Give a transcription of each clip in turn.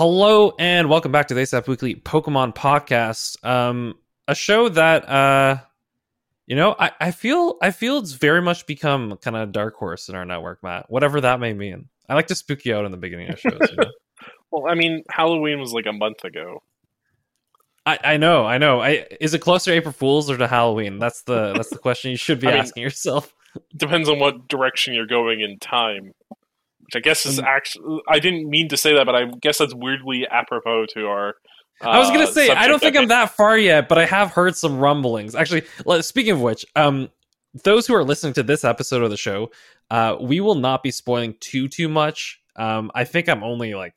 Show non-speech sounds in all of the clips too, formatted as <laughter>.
Hello and welcome back to the ASAP Weekly Pokemon Podcast. Um, a show that uh, you know, I, I feel I feel it's very much become kind of a dark horse in our network, Matt. Whatever that may mean. I like to spook you out in the beginning of shows. You know? <laughs> well, I mean, Halloween was like a month ago. I, I know, I know. I is it closer to April Fools or to Halloween? That's the that's the question you should be <laughs> I mean, asking yourself. Depends on what direction you're going in time. Which I guess is actually I didn't mean to say that, but I guess that's weirdly apropos to our. Uh, I was gonna say I don't think I'm that far yet, but I have heard some rumblings. Actually, speaking of which, um, those who are listening to this episode of the show, uh, we will not be spoiling too too much. Um, I think I'm only like,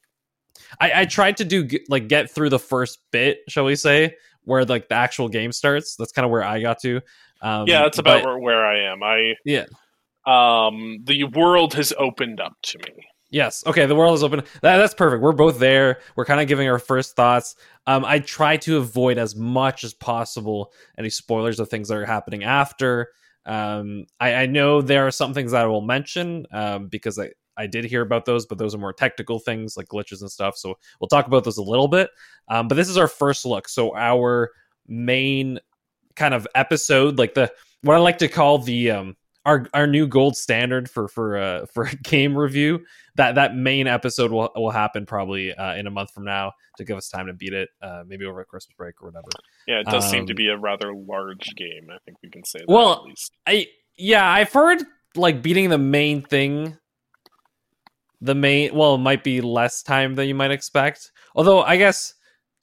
I, I tried to do like get through the first bit, shall we say, where like the actual game starts. That's kind of where I got to. Um, Yeah, that's about but- where, where I am. I Yeah. Um, the world has opened up to me. Yes. Okay. The world is open. That, that's perfect. We're both there. We're kind of giving our first thoughts. Um, I try to avoid as much as possible any spoilers of things that are happening after. Um, I, I know there are some things that I will mention um, because I, I did hear about those, but those are more technical things like glitches and stuff. So we'll talk about those a little bit. Um, but this is our first look. So our main kind of episode, like the what I like to call the um, our our new gold standard for for uh, <laughs> for a game review that that main episode will will happen probably uh, in a month from now to give us time to beat it, uh, maybe over a Christmas break or whatever. Yeah, it does seem to Um, be a rather large game. I think we can say that Well, at least. I yeah, I've heard like beating the main thing. The main well, it might be less time than you might expect. Although I guess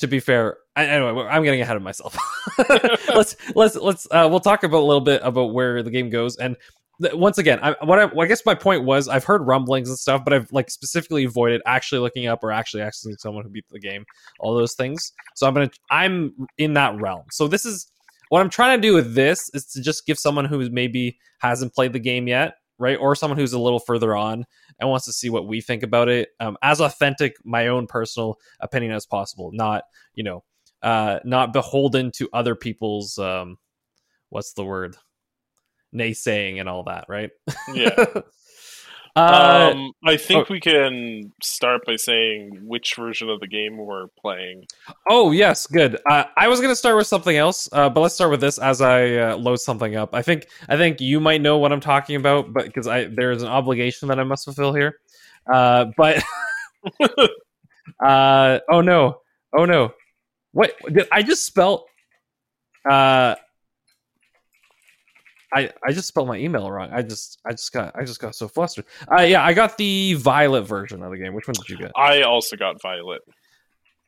to be fair, I, anyway, I'm getting ahead of myself. <laughs> <laughs> let's let's let's uh, we'll talk about a little bit about where the game goes. And th- once again I, what I, well, I guess my point was i've heard rumblings and stuff but i've like specifically avoided actually looking up or actually asking someone who beat the game all those things. So i'm gonna i'm in that realm. So this is what i'm trying to do with this is to just give someone who maybe hasn't played the game yet right? Or someone who's a little further on and wants to see what we think about it um, as authentic my own personal opinion as possible not you know uh not beholden to other people's um what's the word naysaying and all that right Yeah. <laughs> uh um, I think we can start by saying which version of the game we're playing. oh yes good. Uh, i was gonna start with something else uh but let's start with this as i uh, load something up. I think i think you might know what i'm talking about but because i there's an obligation that i must fulfill here. Uh but <laughs> uh oh no. Oh no. What did i just spell uh I, I just spelled my email wrong. I just I just got I just got so flustered. Uh yeah, I got the violet version of the game. Which one did you get? I also got Violet.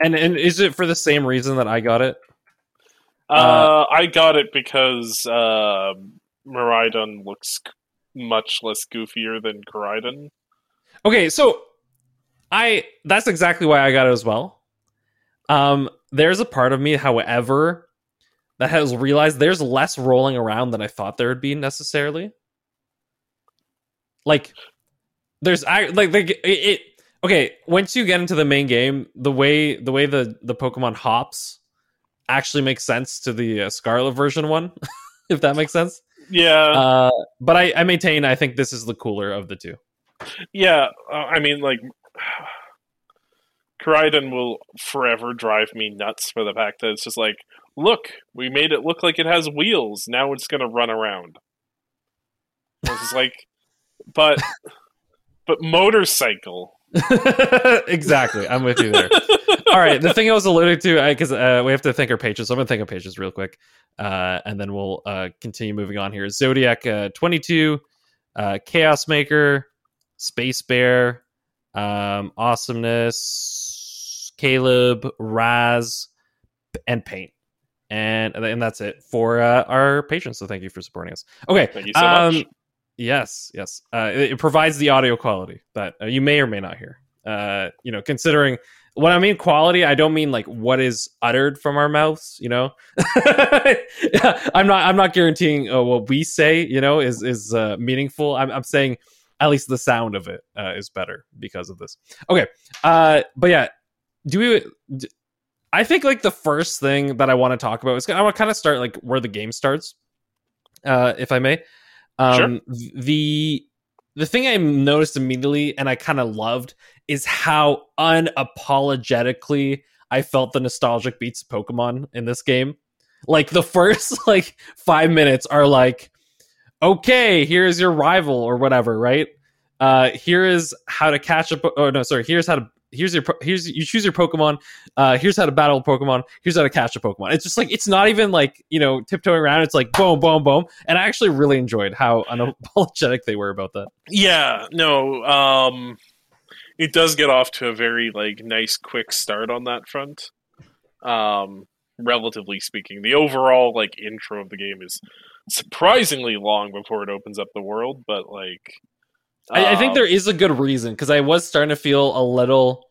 And and is it for the same reason that I got it? Uh, Uh, I got it because uh, Miraidon looks much less goofier than Koraidon. Okay, so I that's exactly why I got it as well. Um there's a part of me, however, that has realized there's less rolling around than I thought there would be necessarily. Like there's I like like it, it okay, once you get into the main game, the way the way the the Pokemon hops actually makes sense to the uh, Scarlet version one, <laughs> if that makes sense. Yeah, Uh but I I maintain I think this is the cooler of the two. yeah. Uh, I mean, like, <sighs> Koraidon will forever drive me nuts for the fact that it's just like, look, we made it look like it has wheels. Now it's gonna run around. It's like, <laughs> but, but motorcycle. <laughs> exactly. I'm with you there. <laughs> All right. The thing I was alluding to, because uh, we have to thank our pages. So I'm going to thank our pages real quick. Uh, and then we'll uh, continue moving on here. Zodiac uh, 22, uh, Chaos Maker, Space Bear, um, Awesomeness, Caleb, Raz, and Paint. And, and that's it for uh, our patrons. So thank you for supporting us. Okay. Thank you so um, much. Yes, yes. Uh, it, it provides the audio quality that uh, you may or may not hear. Uh, you know, considering when I mean quality, I don't mean like what is uttered from our mouths. You know, <laughs> I'm not. I'm not guaranteeing uh, what we say. You know, is is uh, meaningful. I'm, I'm saying at least the sound of it uh, is better because of this. Okay, uh, but yeah, do we? d- I think like the first thing that I want to talk about is I want to kind of start like where the game starts, uh, if I may. Um, The the thing I noticed immediately and I kind of loved is how unapologetically I felt the nostalgic beats of Pokemon in this game. Like the first <laughs> like five minutes are like, okay, here's your rival or whatever, right? Uh, here is how to catch a. Po- oh no, sorry. Here's how to. Here's your. Here's you choose your Pokemon. Uh, here's how to battle a Pokemon. Here's how to catch a Pokemon. It's just like it's not even like you know tiptoeing around. It's like boom, boom, boom. And I actually really enjoyed how <laughs> unapologetic they were about that. Yeah, no, um, it does get off to a very like nice, quick start on that front. Um, relatively speaking, the overall like intro of the game is surprisingly long before it opens up the world, but like I, I think um, there is a good reason because I was starting to feel a little.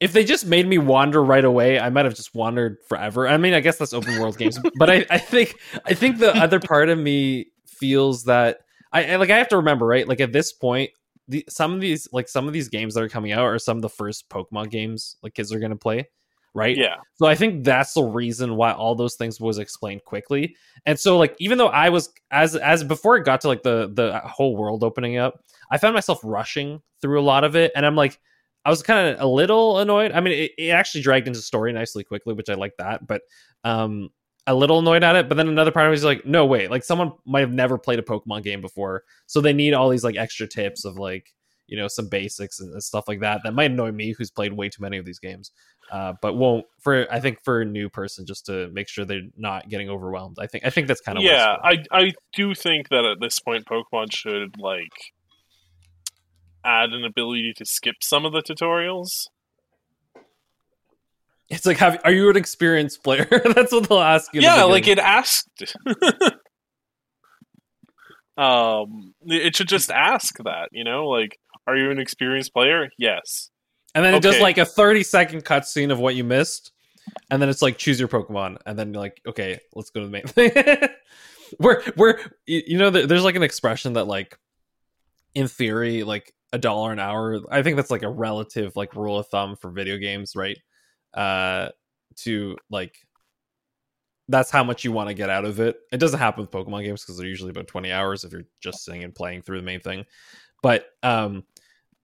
If they just made me wander right away, I might have just wandered forever. I mean, I guess that's open world games, <laughs> but I, I think I think the other part of me feels that I, I like I have to remember right. Like at this point, the some of these like some of these games that are coming out are some of the first Pokemon games like kids are going to play, right? yeah, So I think that's the reason why all those things was explained quickly. And so like even though I was as as before it got to like the the whole world opening up, I found myself rushing through a lot of it and I'm like I was kind of a little annoyed. I mean it, it actually dragged into story nicely quickly, which I like that, but um a little annoyed at it, but then another part of me is like, no, wait, like someone might have never played a Pokemon game before, so they need all these like extra tips of like, you know, some basics and stuff like that. That might annoy me, who's played way too many of these games uh, but won't for I think for a new person just to make sure they're not getting overwhelmed. I think I think that's kind of yeah. I I do think that at this point, Pokemon should like add an ability to skip some of the tutorials. it's like have are you an experienced player? <laughs> that's what they'll ask you. yeah, like it asked. <laughs> um, it should just ask that. You know, like, are you an experienced player? Yes. And then it does like a thirty second cutscene of what you missed, and then it's like choose your Pokemon, and then you're like, okay, let's go to the main thing. <laughs> we're we're you you know there's like an expression that like in theory like a dollar an hour i think that's like a relative like rule of thumb for video games right? Uh to like that's how much you want to get out of it. It doesn't happen with pokemon games because they're usually about 20 hours if you're just sitting and playing through the main thing. But um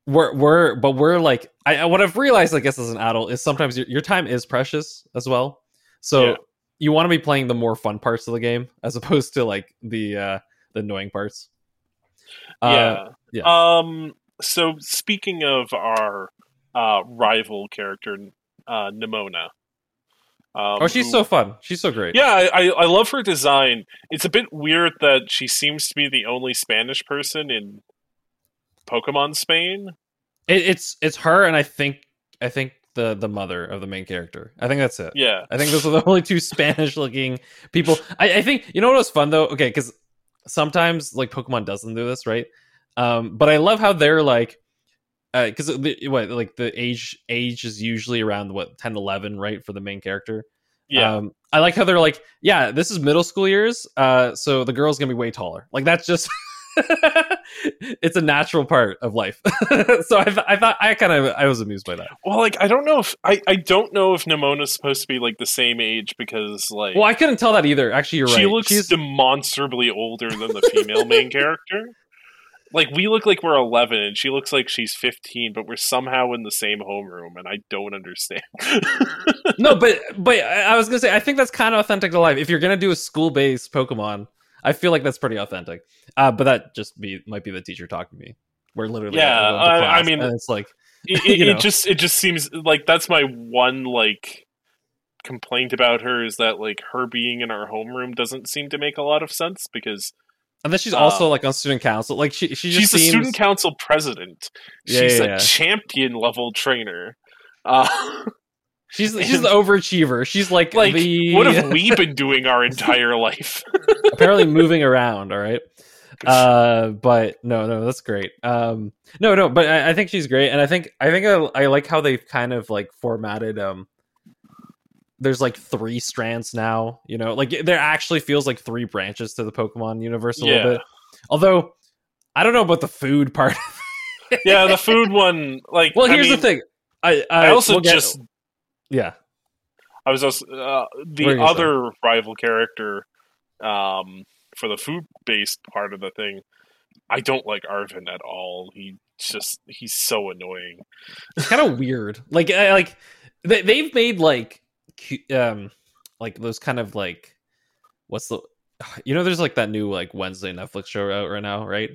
we're we're but we're like I, what i've realized i guess as an adult is sometimes your, your time is precious as well so Yeah. you want to be playing the more fun parts of the game as opposed to like the uh the annoying parts Uh, yeah. yeah. Um. So speaking of our uh, rival character, uh, Nemona. Um, oh she's who- so fun she's so great Yeah, I, I I love her design. It's a bit weird that she seems to be the only Spanish person in Pokemon Spain. It, it's it's her and I think I think the the mother of the main character. I think that's it. Yeah, I think those are the <laughs> only two Spanish looking people. I, I think you know what was fun though. Okay, because sometimes like Pokemon doesn't do this right, um, but I love how they're like because the what like the age age is usually around what 10 11 right for the main character yeah, um i like how they're like yeah this is middle school years uh so the girl's gonna be way taller like that's just <laughs> <laughs> it's a natural part of life <laughs> so i, th- I thought i kind of i was amused by that Well, like I don't know if I, I don't know if Nemona's supposed to be like the same age because like well i couldn't tell that either actually you're she right looks she's demonstrably older than the female main <laughs> character. Like we look like we're 11 and she looks like she's 15, but we're somehow in the same homeroom and I don't understand. no but but I I was gonna say I think that's kind of authentic to life. If you're gonna do a school based Pokemon, I feel like that's pretty authentic. Uh, but that just be might be the teacher talking to me. We're literally Yeah, we're going to I- I mean- it's like it, <laughs> it, You know. it just it just seems like that's my one like complaint about her is that like her being in our homeroom doesn't seem to make a lot of sense because and then she's Uh, also like on student council. Like she she just she's the seems student council president. Yeah, she's yeah, a yeah. champion level trainer. Uh, <laughs> she's she's the overachiever. She's like like the what have we <laughs> been doing our entire life? <laughs> apparently moving around. All right. Uh, but no, no, that's great. Um, no, no, but I, I think she's great, and I think I think I, I like how they've kind of like formatted. Um, there's like three strands now. You know, like there actually feels like three branches to the Pokemon universe a Yeah. little bit. Although I don't know about the food part. yeah, the food one. Like, <laughs> well, I here's mean, the thing. I I, I also we'll just yeah. I was also uh, the other rival character um, for the food based part of the thing. I don't like Arven at all. He just he's so annoying. It's kind of weird. Like I- like they they've made like um like those kind of like what's the <sighs> you know there's like that new like Wednesday Netflix show out right now, right?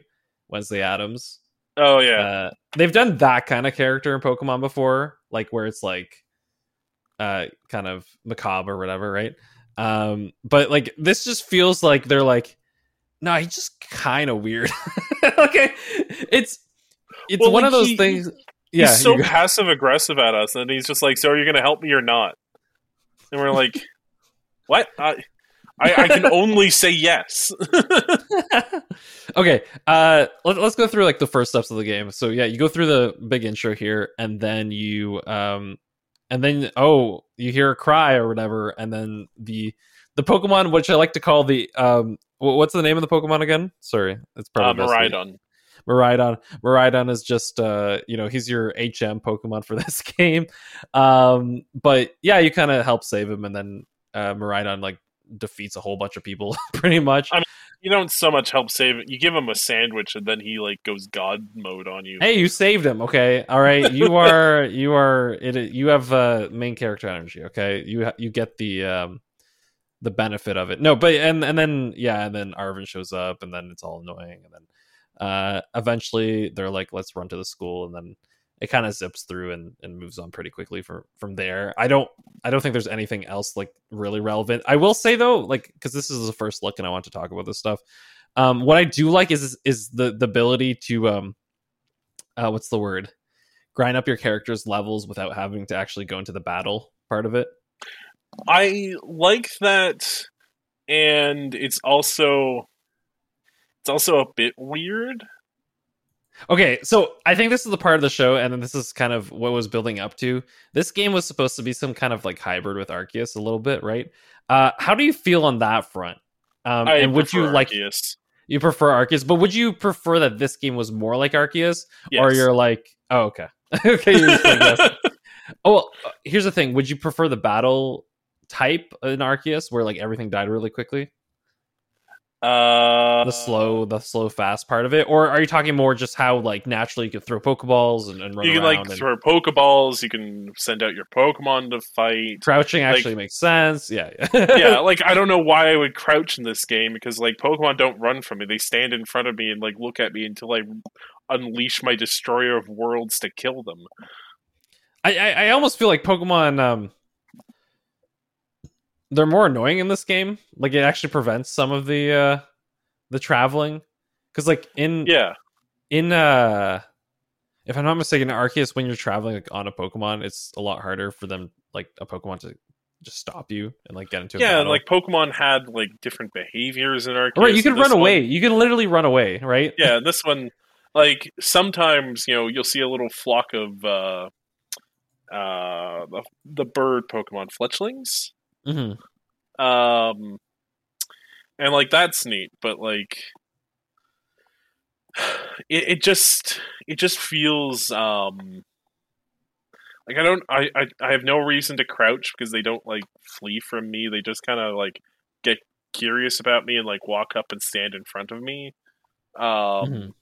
Wednesday Addams. Oh yeah, Uh, they've done that kind of character in Pokemon before, like where it's like uh kind of macabre or whatever, right? Um, but like this just feels like they're like, no, he's just kind of weird. <laughs> okay, it's it's Well, one like, of those he- things. Yeah, he's so passive aggressive at us, and he's just like, "So are you going to help me or not?" And we're like, <laughs> "What? I, I, I can only say yes." <laughs> okay uh let, let's go through like the first steps of the game so yeah you go through the big intro here and then you um and then oh you hear a cry or whatever and then the the pokemon which i like to call the um what's the name of the pokemon again sorry it's uh, probably best to- Miraidon. Miraidon. Miraidon is just uh, you know, he's your HM Pokemon for <laughs> this game. Um, but yeah, you kind of help save him and then uh Miraidon like defeats a whole bunch of people <laughs> pretty much. I You don't so much help save it. You give him a sandwich, and then he like goes god mode on you. Hey, you saved him. Okay, all right. You <laughs> are you are it. You have uh, main character energy. Okay, you you get the um the benefit of it. No, but and and then yeah, and then Arven shows up, and then it's all annoying, and then uh eventually they're like, let's run to the school, and then it kind of zips through and, and moves on pretty quickly from from there. I don't I don't think there's anything else like really relevant. I will say though, like because this is the first look, and I want to talk about this stuff. Um, what I do like is is the the ability to um uh, what's the word? Grind up your character's levels without having to actually go into the battle part of it. I like that, and it's also it's also a bit weird. Okay, so I think this is the part of the show, and then this is kind of what was building up to. This game was supposed to be some kind of like hybrid with Arceus a little bit, right? Uh, how do you feel on that front? Um, and would you prefer like you prefer Arceus, but would you prefer that this game was more like Arceus, or you're like, oh, okay, <laughs> okay, you're just like, yes. <laughs> Oh, well, uh, here's the thing: would you prefer the battle type in Arceus, where like everything died really quickly? Uh, the slow the slow fast part of it or are you talking more just how like naturally you can throw pokeballs and, and run You can like and throw Pokeballs. You can send out your Pokemon to fight. crouching like- actually makes sense yeah yeah, <laughs> <laughs> like I don't know why I would crouch in this game because like Pokemon don't run from me; they stand in front of me and like look at me until I unleash my destroyer of worlds to kill them. I, I i almost feel like pokemon um they're more annoying in this game. Like it actually prevents some of the uh the traveling. Because like in Yeah, in uh if i'm not mistaken in arceus when you're traveling like on a pokemon it's a lot harder for them like a pokemon to just stop you and like get into a yeah, like Pokemon had like different behaviors in Arceus. right you can run one- away. You can literally run away right? Yeah, this one, like sometimes you know you'll see a little flock of uh, uh, the, the bird Pokemon fletchlings, hmm um, and like that's neat, but like it, it just it just feels um like I don't I, I I have no reason to crouch because they don't like flee from me. They just kind of like get curious about me and like walk up and stand in front of me. Um, Mhm.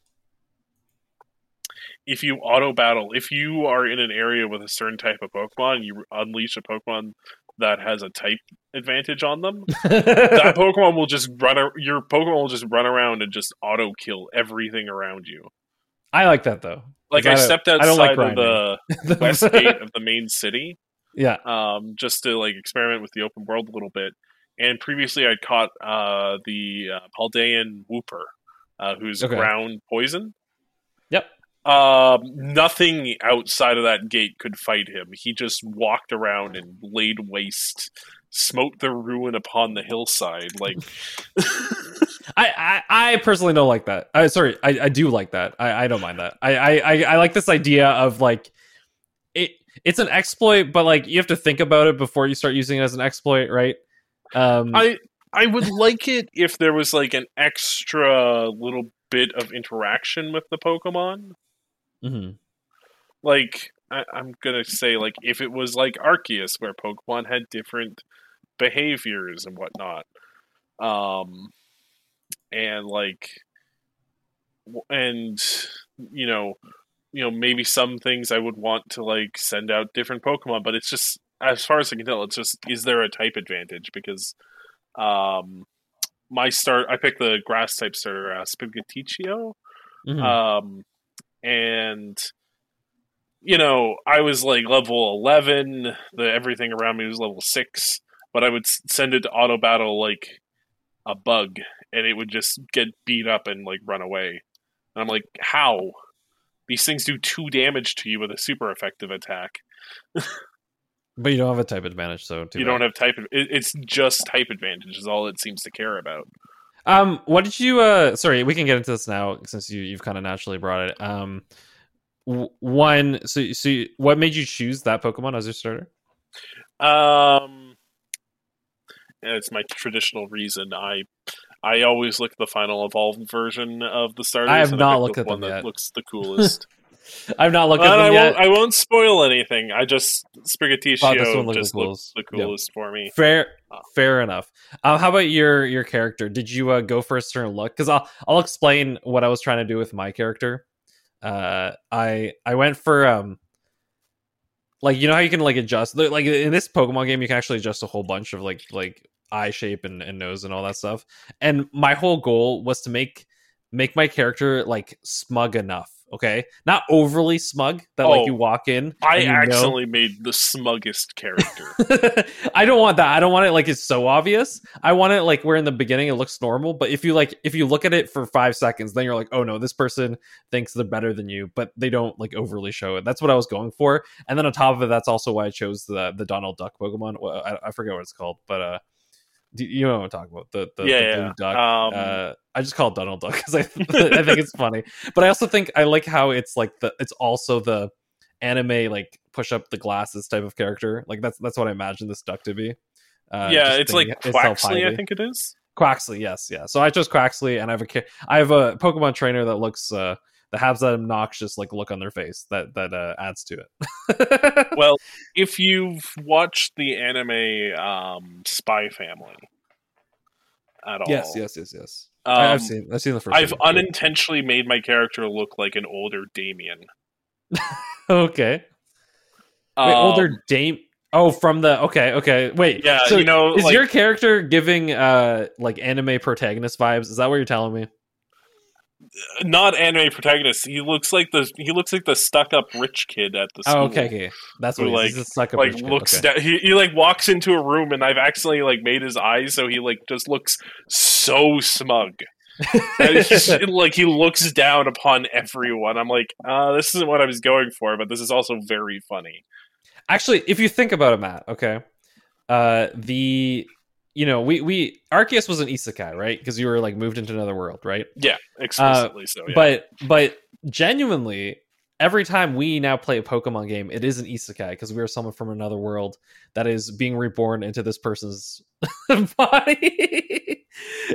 if you auto battle, if you are in an area with a certain type of Pokemon, you unleash a Pokemon that has a type advantage on them. <laughs> that Pokemon will just run. Your Pokemon will just run around and just auto kill everything around you. I like that though. Like I, I stepped I outside like of the <laughs> west gate of the main city, yeah. um, just to like experiment with the open world a little bit. And previously, I'd caught uh, the uh, Paldean Wooper, uh, who's Okay. ground poison. Yep. Um, nothing outside of that gate could fight him. He just walked around and laid waste, smote the ruin upon the hillside. Like, <laughs> I, I I personally don't like that. I sorry, I, I do like that. I, I don't mind that. I, I I I like this idea of like it. It's an exploit, but like you have to think about it before you start using it as an exploit, right? Um, I I would like it if there was like an extra little bit of interaction with the Pokemon. Mhm. Like I, I'm gonna say, like if it was like Arceus, where Pokemon had different behaviors and whatnot, um, and like and you know, you know, maybe some things I would want to like send out different Pokemon, but it's just as far as I can tell, it's just is there a type advantage because um my start I picked the grass type starter uh, Sprigatito. Mhm. Um and you know, I was like level 11, the everything around me was level 6, but I would send it to auto battle like a bug and it would just get beat up and like run away. And I'm like, "How? These things do 2 damage to you with a super effective attack. but you don't have a type advantage, so you bad. don't have type. It's just type advantage is all it seems to care about. Um, what did you? Uh, sorry, we can get into this now since you you've kind of naturally brought it. Um, w- one. So so you, what made you choose that Pokemon as your starter? Um, it's my traditional reason. I I always look at the final evolved version of the starters. I have not looked the at one them that yet. looks the coolest. <laughs> I've not looked at I them won't. I won't spoil anything. I just Thought this one Sprigatito looked the just coolest. the coolest for me. Fair, Oh. fair enough. Uh, how about your your character? Did you uh, go for a certain look? Because I'll I'll explain what I was trying to do with my character. Uh, I I went for um, like you know how you can like adjust like in this Pokemon game you can actually adjust a whole bunch of like like eye shape and, and nose and all that stuff. And my whole goal was to make make my character like smug enough. Okay, not overly smug that Oh, like you walk in. I you know- accidentally made the smuggest character. <laughs> I don't want that. I don't want it like it's so obvious. I want it like where in the beginning it looks normal, but if you like if you look at it for 5 seconds, then you're like, "Oh no, this person thinks they're better than you," but they don't like overly show it. That's what I was going for. And then on top of it, that's also why I chose the the Donald Duck Pokemon. Well, I, I forget what it's called, but uh do you know what I'm talking about? The the, yeah, the yeah. blue duck. Um, uh, I just call it Donald Duck because I <laughs> I think it's funny, <laughs> but I also think I like how it's like the it's also the anime like push up the glasses type of character. Like that's that's what I imagine this duck to be. Uh, yeah, it's like Quaxly, I think it is. Quaxly, yes, yeah. So I chose Quaxly, and I have a I have a Pokemon trainer that looks uh that has that obnoxious like look on their face that that uh, adds to it. <laughs> Well, if you've watched the anime um, Spy Family at all, yes, yes, yes, yes. um, I've seen I've seen the 1st I've one. unintentionally made my character look like an older Damian. <laughs> okay. Wait, Um, older Dame. Oh, from the okay, okay. Wait, Yeah, So you know, is like, your character giving uh like anime protagonist vibes? Is that what you're telling me? Not anime protagonist. He looks like the he looks like the stuck up rich kid at the school. Oh, okay, okay. That's what Who, he is. He's a suck up Like rich kid. looks Okay. down, he, he like walks into a room and I've accidentally like made his eyes so he like just looks so smug. <laughs> Like he looks down upon everyone. I'm like, uh, this isn't what I was going for, but this is also very funny. Actually, if you think about it, Matt, okay. Uh the you know, we we Arceus was an isekai, right? Because you were like moved into another world, right? Yeah, explicitly so. Yeah. But but genuinely, every time we now play a Pokemon game, it is an isekai because we are someone from another world that is being reborn into this person's <laughs> body.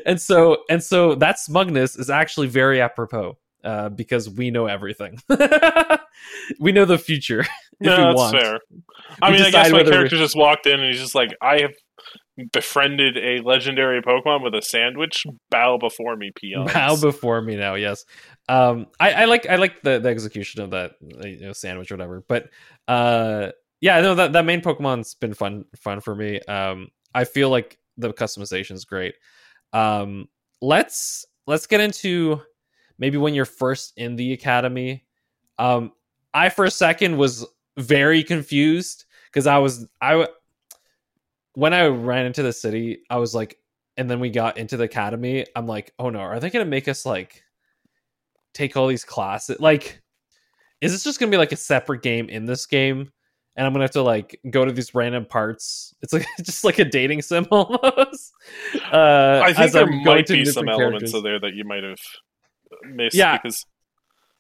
and so and so that smugness is actually very apropos. Uh, because we know everything, <laughs> we know the future. <laughs> if we that's want. fair. I We mean, I guess my whether we- character just walked in and he's just like, I have befriended a legendary Pokemon with a sandwich. Bow before me, peons. bow before me now yes um i i like i like the the execution of that uh, you know sandwich or whatever but uh yeah no that that main pokemon's been fun fun for me um i feel like the customization is great um let's let's get into maybe when you're first in the academy um i for a second was very confused because i was i when i ran into the city i was like and then we got into the academy i'm like oh no are they gonna make us like take all these classes like is this just gonna be like a separate game in this game and i'm gonna have to like go to these random parts it's like <laughs> just like a dating sim <laughs> almost uh I think there I'm might be some elements characters. of there that you might have missed. Yeah. Because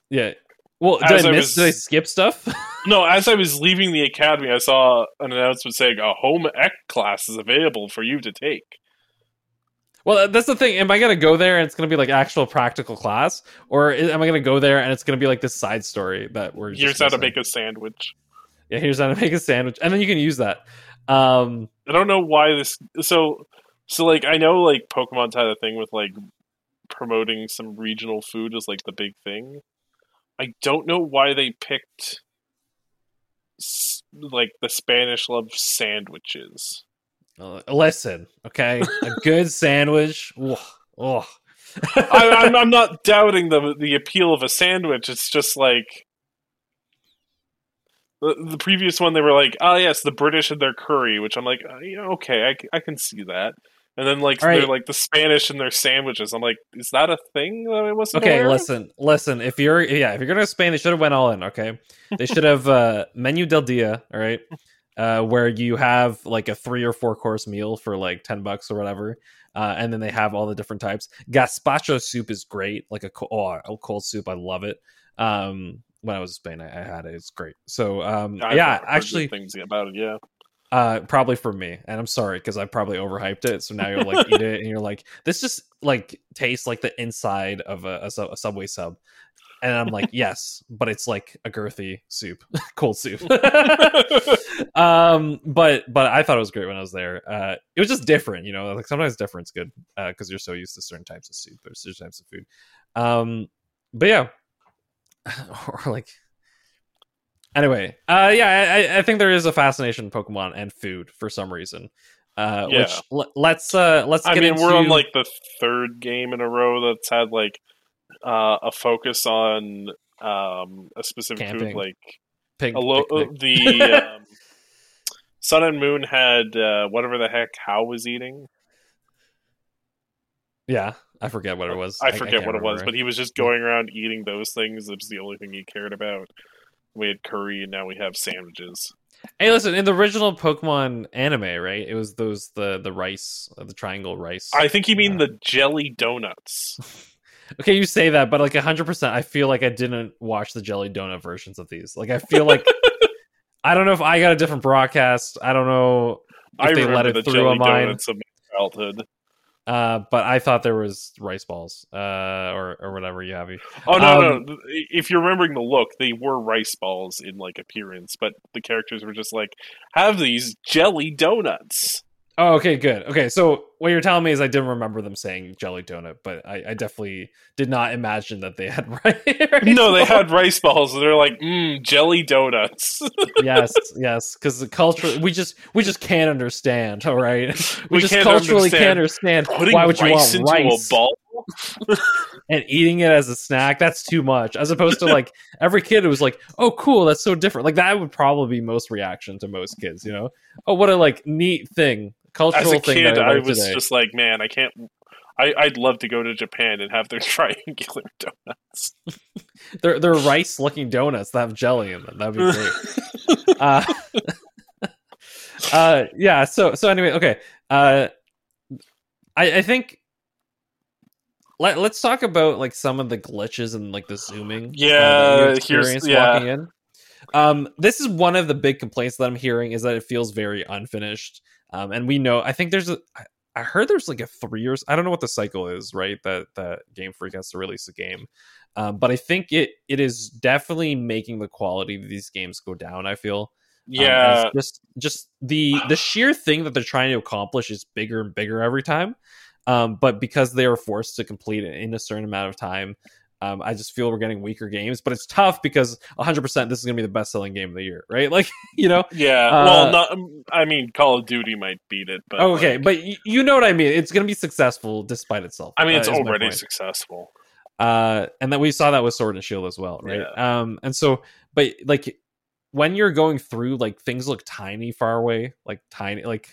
yeah well As did i I miss was- did i skip stuff <laughs> no, as I was leaving the academy, I saw an announcement saying a home ec class is available for you to take. Well, that's the thing. Am I gonna go there and it's gonna be like actual practical class, or am I gonna go there and it's gonna be like this side story that we're just Here's how to make a sandwich. yeah, here's how to <laughs> make a sandwich, and then you can use that. Um, I don't know why this. So, so like I know like Pokemon's had a thing with like promoting some regional food as like the big thing. I don't know why they picked like the Spanish love sandwiches. Uh, listen, okay, a good sandwich. Oh, oh. I, I'm, <laughs> I'm not doubting the the appeal of a sandwich. It's just like the, the previous one. They were like, "Oh yes, the British and their curry," which I'm like, uh, yeah, okay, I, I can see that. And then like All they're like the Spanish and their sandwiches. I'm like, is that a thing that I wasn't Okay, aware listen, listen. If you're yeah, if you're going to Spain, they should have went all in. Okay, they <laughs> should have uh, menu del dia. All right, uh, where you have like a three or four course meal for like ten bucks or whatever, uh, and then they have all the different types. Gazpacho soup is great. Like a, oh, a cold soup, I love it. Um, when I was in Spain, I, I had it. It's great. So um, yeah, actually, things about it. Yeah, uh, probably for me, and I'm sorry because I probably overhyped it. So now you'll like eat it, and you're like, this just like tastes like the inside of a, a, a subway sub, and I'm like, <laughs> yes, but it's like a girthy soup, <laughs> cold soup. <laughs> um, but but I thought it was great when I was there. Uh, it was just different, you know. Like sometimes different's good uh, because you're so used to certain types of soup or certain types of food. Um, but yeah, <sighs> or like anyway uh yeah I, I think there is a fascination in pokemon and food for some reason uh Yeah. which l- let's uh let's I mean into we're on like the third game in a row that's had like uh, a focus on um, a specific Camping. food, like pig a lo- uh, the <laughs> um, Sun and Moon had uh, whatever the heck How was eating. yeah i forget what it was I forget can't what it was, but he was just going around eating those things. It was the only thing he cared about. We had curry, and now we have sandwiches. hey listen in the original pokemon anime right it was those the the rice uh, the triangle rice I think you mean Uh, the jelly donuts. <laughs> okay you say that but like 100% i feel like i didn't watch the jelly donut versions of these like i feel like <laughs> i don't know if i got a different broadcast i don't know if I they let it the through jelly on mine donuts of my childhood. Uh, but I thought there was rice balls, uh, or or whatever you have. Oh no, Um, no! If you're remembering the look, they were rice balls in like appearance, but the characters were just like, "Have these jelly donuts." Oh, okay, good. Okay, so what you're telling me is I didn't remember them saying jelly donut, but I, I definitely did not imagine that they had <laughs> rice. no, they balls. had rice balls, and they're like, "Mmm, jelly donuts." <laughs> yes, yes, because the culture we just we just can't understand. All right, <laughs> we, We just can't culturally can't understand. understand Putting why would you want into rice a ball? and eating it as a snack. That's too much. As opposed to like every kid who was like, "Oh, cool, that's so different." Like that would probably be most reaction to most kids. You know, oh, what a like neat thing, cultural As a thing. kid, that I, I was today. just like, "Man, I can't." I, I'd love to go to Japan and have their <laughs> triangular donuts. <laughs> they're they're rice looking donuts that have jelly in them. That'd be <laughs> great. uh, uh, yeah. So so anyway, okay. Uh, I I think. Let, let's talk about like some of the glitches and like the zooming. uh, Yeah, here's- yeah. walking in. Um, this is one of the big complaints that I'm hearing is that it feels very unfinished. Um, and we know I think there's a, I heard there's like a three years I don't know what the cycle is right that that Game Freak has to release a game, um, but I think it it is definitely making the quality of these games go down. I feel Um, Yeah, as just just the the sheer thing that they're trying to accomplish is bigger and bigger every time. Um, but because they are forced to complete it in a certain amount of time, um, I just feel we're getting weaker games. But it's tough because 100 percent this is going to be the best selling game of the year, right? <laughs> Like you know. yeah. uh, well, not. I mean, Call of Duty might beat it, but okay, like, but y- you know what I mean. It's going to be successful despite itself. I mean, uh, it's is already successful. uh and then we saw that with sword and shield as well right um and so but like when you're going through like things look tiny far away like tiny like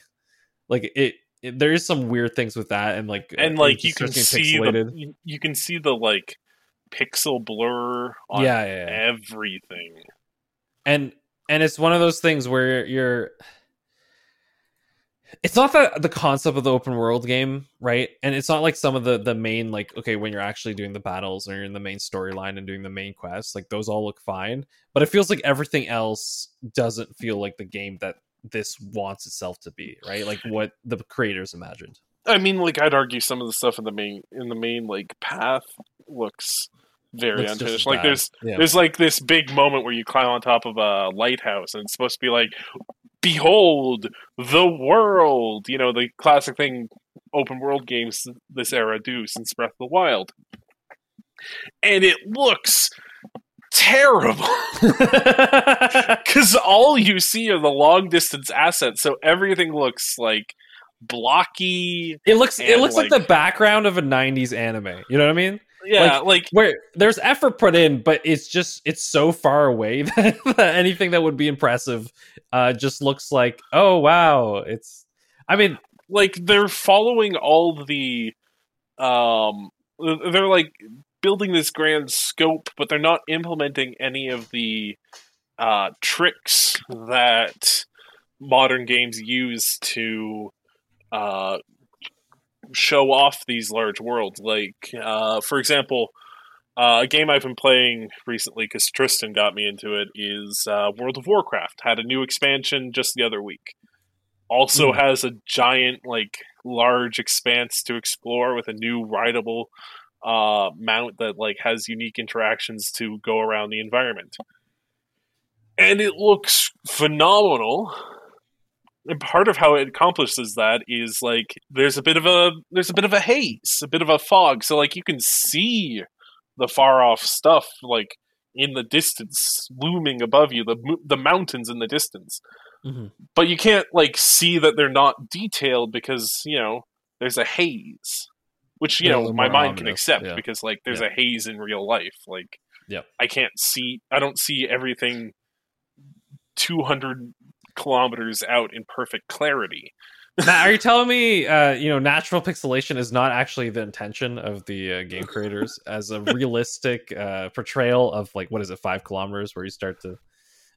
like it, there is some weird things with that and like and uh, like you can see pixelated. the you can see the like pixel blur on yeah, yeah yeah. everything. and and it's one of those things where you're it's not that the concept of the open world game right? And it's not like some of the the main like okay when you're actually doing the battles or you're in the main storyline and doing the main quests like those all look fine. But it feels like everything else doesn't feel like the game that this wants itself to be right? Like what the creators imagined I mean, like I'd argue some of the stuff in the main in the main like path looks very Looks unfinished. Like there's yeah there's like this big moment where you climb on top of a lighthouse and it's supposed to be like behold the world. You know, the classic thing open world games this era do since Breath of the Wild. And it looks terrible <laughs> <laughs> because all you see are the long distance assets so everything looks like blocky it looks it looks like, like- the background of a 90s anime. You know what i mean? Yeah like, where there's effort put in but it's just it's so far away that, <laughs> that anything that would be impressive uh just looks like oh wow it's i mean like they're following all the um they're like building this grand scope but they're not implementing any of the uh tricks that modern games use to uh show off these large worlds like uh for example uh, a game I've been playing recently because Tristan got me into it is uh, World of Warcraft. Had a new expansion just the other week. Also Hmm. has a giant, like, large expanse to explore with a new rideable uh, mount that like has unique interactions to go around the environment. And it looks phenomenal. And part of how it accomplishes that is like there's a bit of a there's a bit of a haze, a bit of a fog, so like you can see the far off stuff like in the distance looming above you the the mountains in the distance but you can't like see that they're not detailed because you know there's a haze which you know my mind can accept yeah. because like there's Yeah. a haze in real life like yeah. i can't see i don't see everything 200 kilometers out in perfect clarity. Are you <laughs> telling me uh you know natural pixelation is not actually the intention of the uh, game creators as a <laughs> realistic uh portrayal of like what is it five kilometers where you start to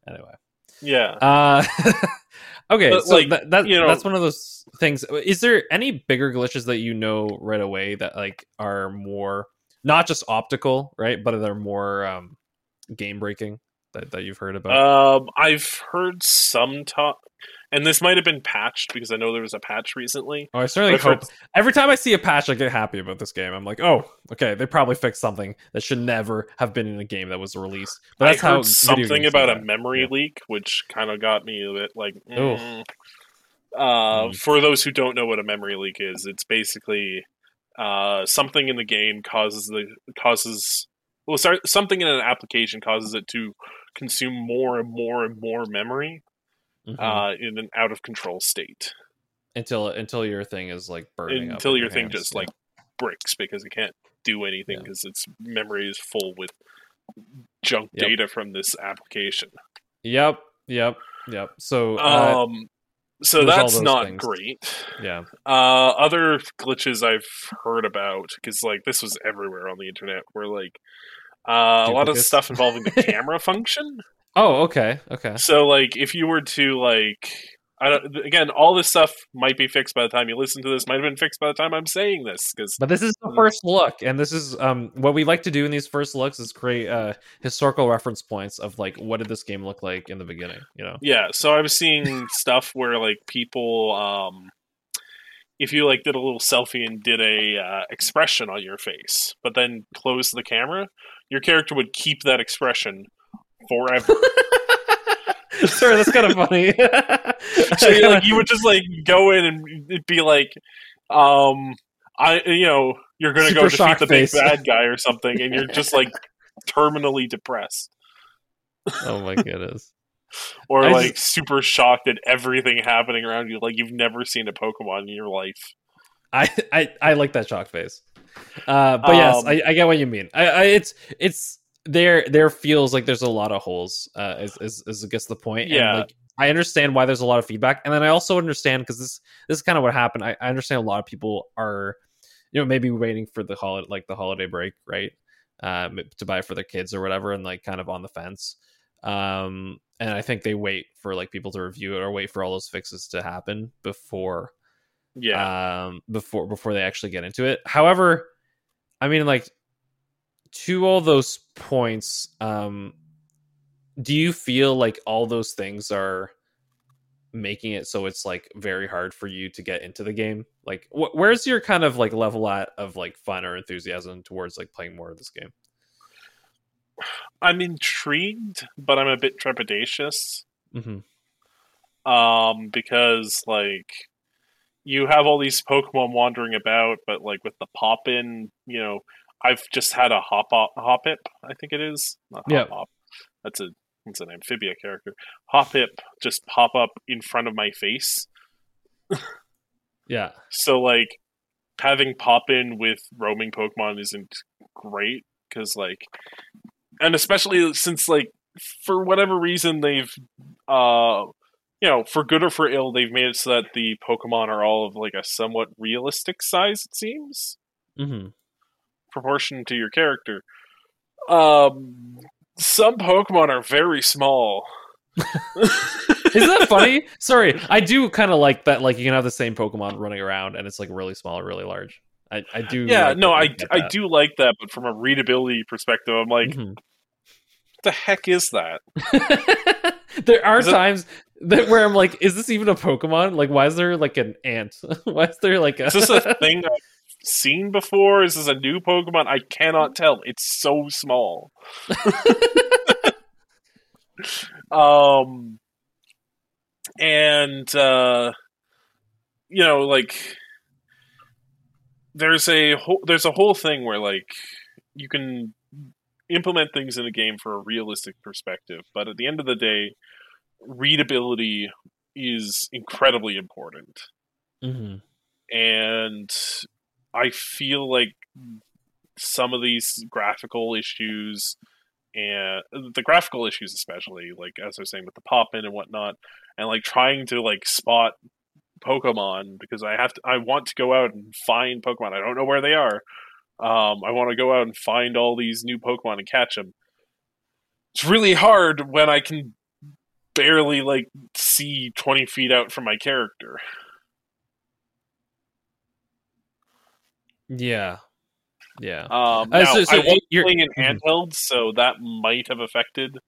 anyway. Yeah. Uh, <laughs> okay, But, so like, that, that you know- that's one of those things. Is there any bigger glitches that you know right away that like are more not just optical, right, but they're more um, game breaking that, that you've heard about? Um, I've heard some talk, and this might have been patched because I know there was a patch recently. oh, I certainly I've heard- hope. Every time I see a patch, I get happy about this game. I'm like, oh, okay, they probably fixed something that should never have been in a game that was released. But that's I how something about a memory Yeah. leak, which kind of got me a bit like. Mm. Uh, Mm. For those who don't know what a memory leak is, it's basically uh, something in the game causes the causes well, sorry, something in an application causes it to consume more and more and more memory Mhm. uh, in an out of control state until until your thing is like burning up until in your thing just yeah. like bricks because it can't do anything Yeah. because its memory is full with junk Yep. data from this application. Yep, yep, yep. So uh, um, so that's not things. great. yeah, Uh, other glitches I've heard about because like this was everywhere on the internet where like uh, a lot of stuff involving the <laughs> camera function. Oh, okay, okay. So like if you were to like I don't again all this stuff might be fixed by the time you listen to this might have been fixed by the time I'm saying this because But this is the Mm. first look, and this is um what we like to do in these first looks is create uh historical reference points of like what did this game look like in the beginning, you know? yeah so I was seeing <laughs> stuff where like people um if you like did a little selfie and did a uh, expression on your face but then closed the camera your character would keep that expression forever <laughs> Sorry, that's kind of funny. <laughs> so you, like you would just like go in and be like um i you know you're gonna go defeat the big bad guy or something and you're just like <laughs> terminally depressed oh my goodness. or I like super shocked at everything happening around you like you've never seen a pokemon in your life I, I I like that shock face. Uh, but yes, Um, I, I get what you mean. I, I it's it's there there feels like there's a lot of holes. Uh, is is, is I guess the point. Yeah. And like I understand why there's a lot of feedback, and then I also understand because this this is kind of what happened. I, I understand a lot of people are, you know, maybe waiting for the holiday like the holiday break, right? Um, to buy for their kids or whatever, and like kind of on the fence. Um, and I think they wait for like people to review it or wait for all those fixes to happen before yeah. um before before they actually get into it. However i mean like to all those points um do you feel like all those things are making it so it's like very hard for you to get into the game? Like wh- where's your kind of like level at of like fun or enthusiasm towards like playing more of this game? I'm intrigued but i'm a bit trepidatious. Hmm um, because like you have all these Pokemon wandering about, but like with the pop in, you know, I've just had a hop Hoppip, I think it is. Not hop Yep. hop. That's a what's an amphibia character. Hoppip just pop up in front of my face. Yeah. So like having pop in with roaming Pokemon isn't great because like, and especially since like for whatever reason they've, uh, you know, for good or for ill, they've made it so that the Pokemon are all of like a somewhat realistic size. It seems hmm proportion to your character. Um, some Pokemon are very small. Isn't that <laughs> funny? Sorry, I do kind of like that. Like you can have the same Pokemon running around, and it's like really small or really large. I, I do. yeah, like no, I, I that. do like that, but from a readability perspective, I'm like, Mhm. what the heck is that? <laughs> <laughs> there are it- times that where I'm like, is this even a Pokemon? Like, why is there like an ant? <laughs> why is there like a? Is this a <laughs> thing I've seen before? Is this a new Pokemon? I cannot tell. It's so small. um, and uh, you know, like there's a whole there's a whole thing where like you can implement things in a game for a realistic perspective, but at the end of the day, readability is incredibly important Mhm. and I feel like some of these graphical issues and the graphical issues especially like as I was saying with the pop in and whatnot and like trying to like spot Pokemon because I have to I want to go out and find Pokemon. I don't know where they are. Um, I want to go out and find all these new Pokemon and catch them. It's really hard when I can barely like see 20 feet out from my character. Yeah. Yeah. Um, Uh, now, so- so I was playing in Mhm. handheld, so that might have affected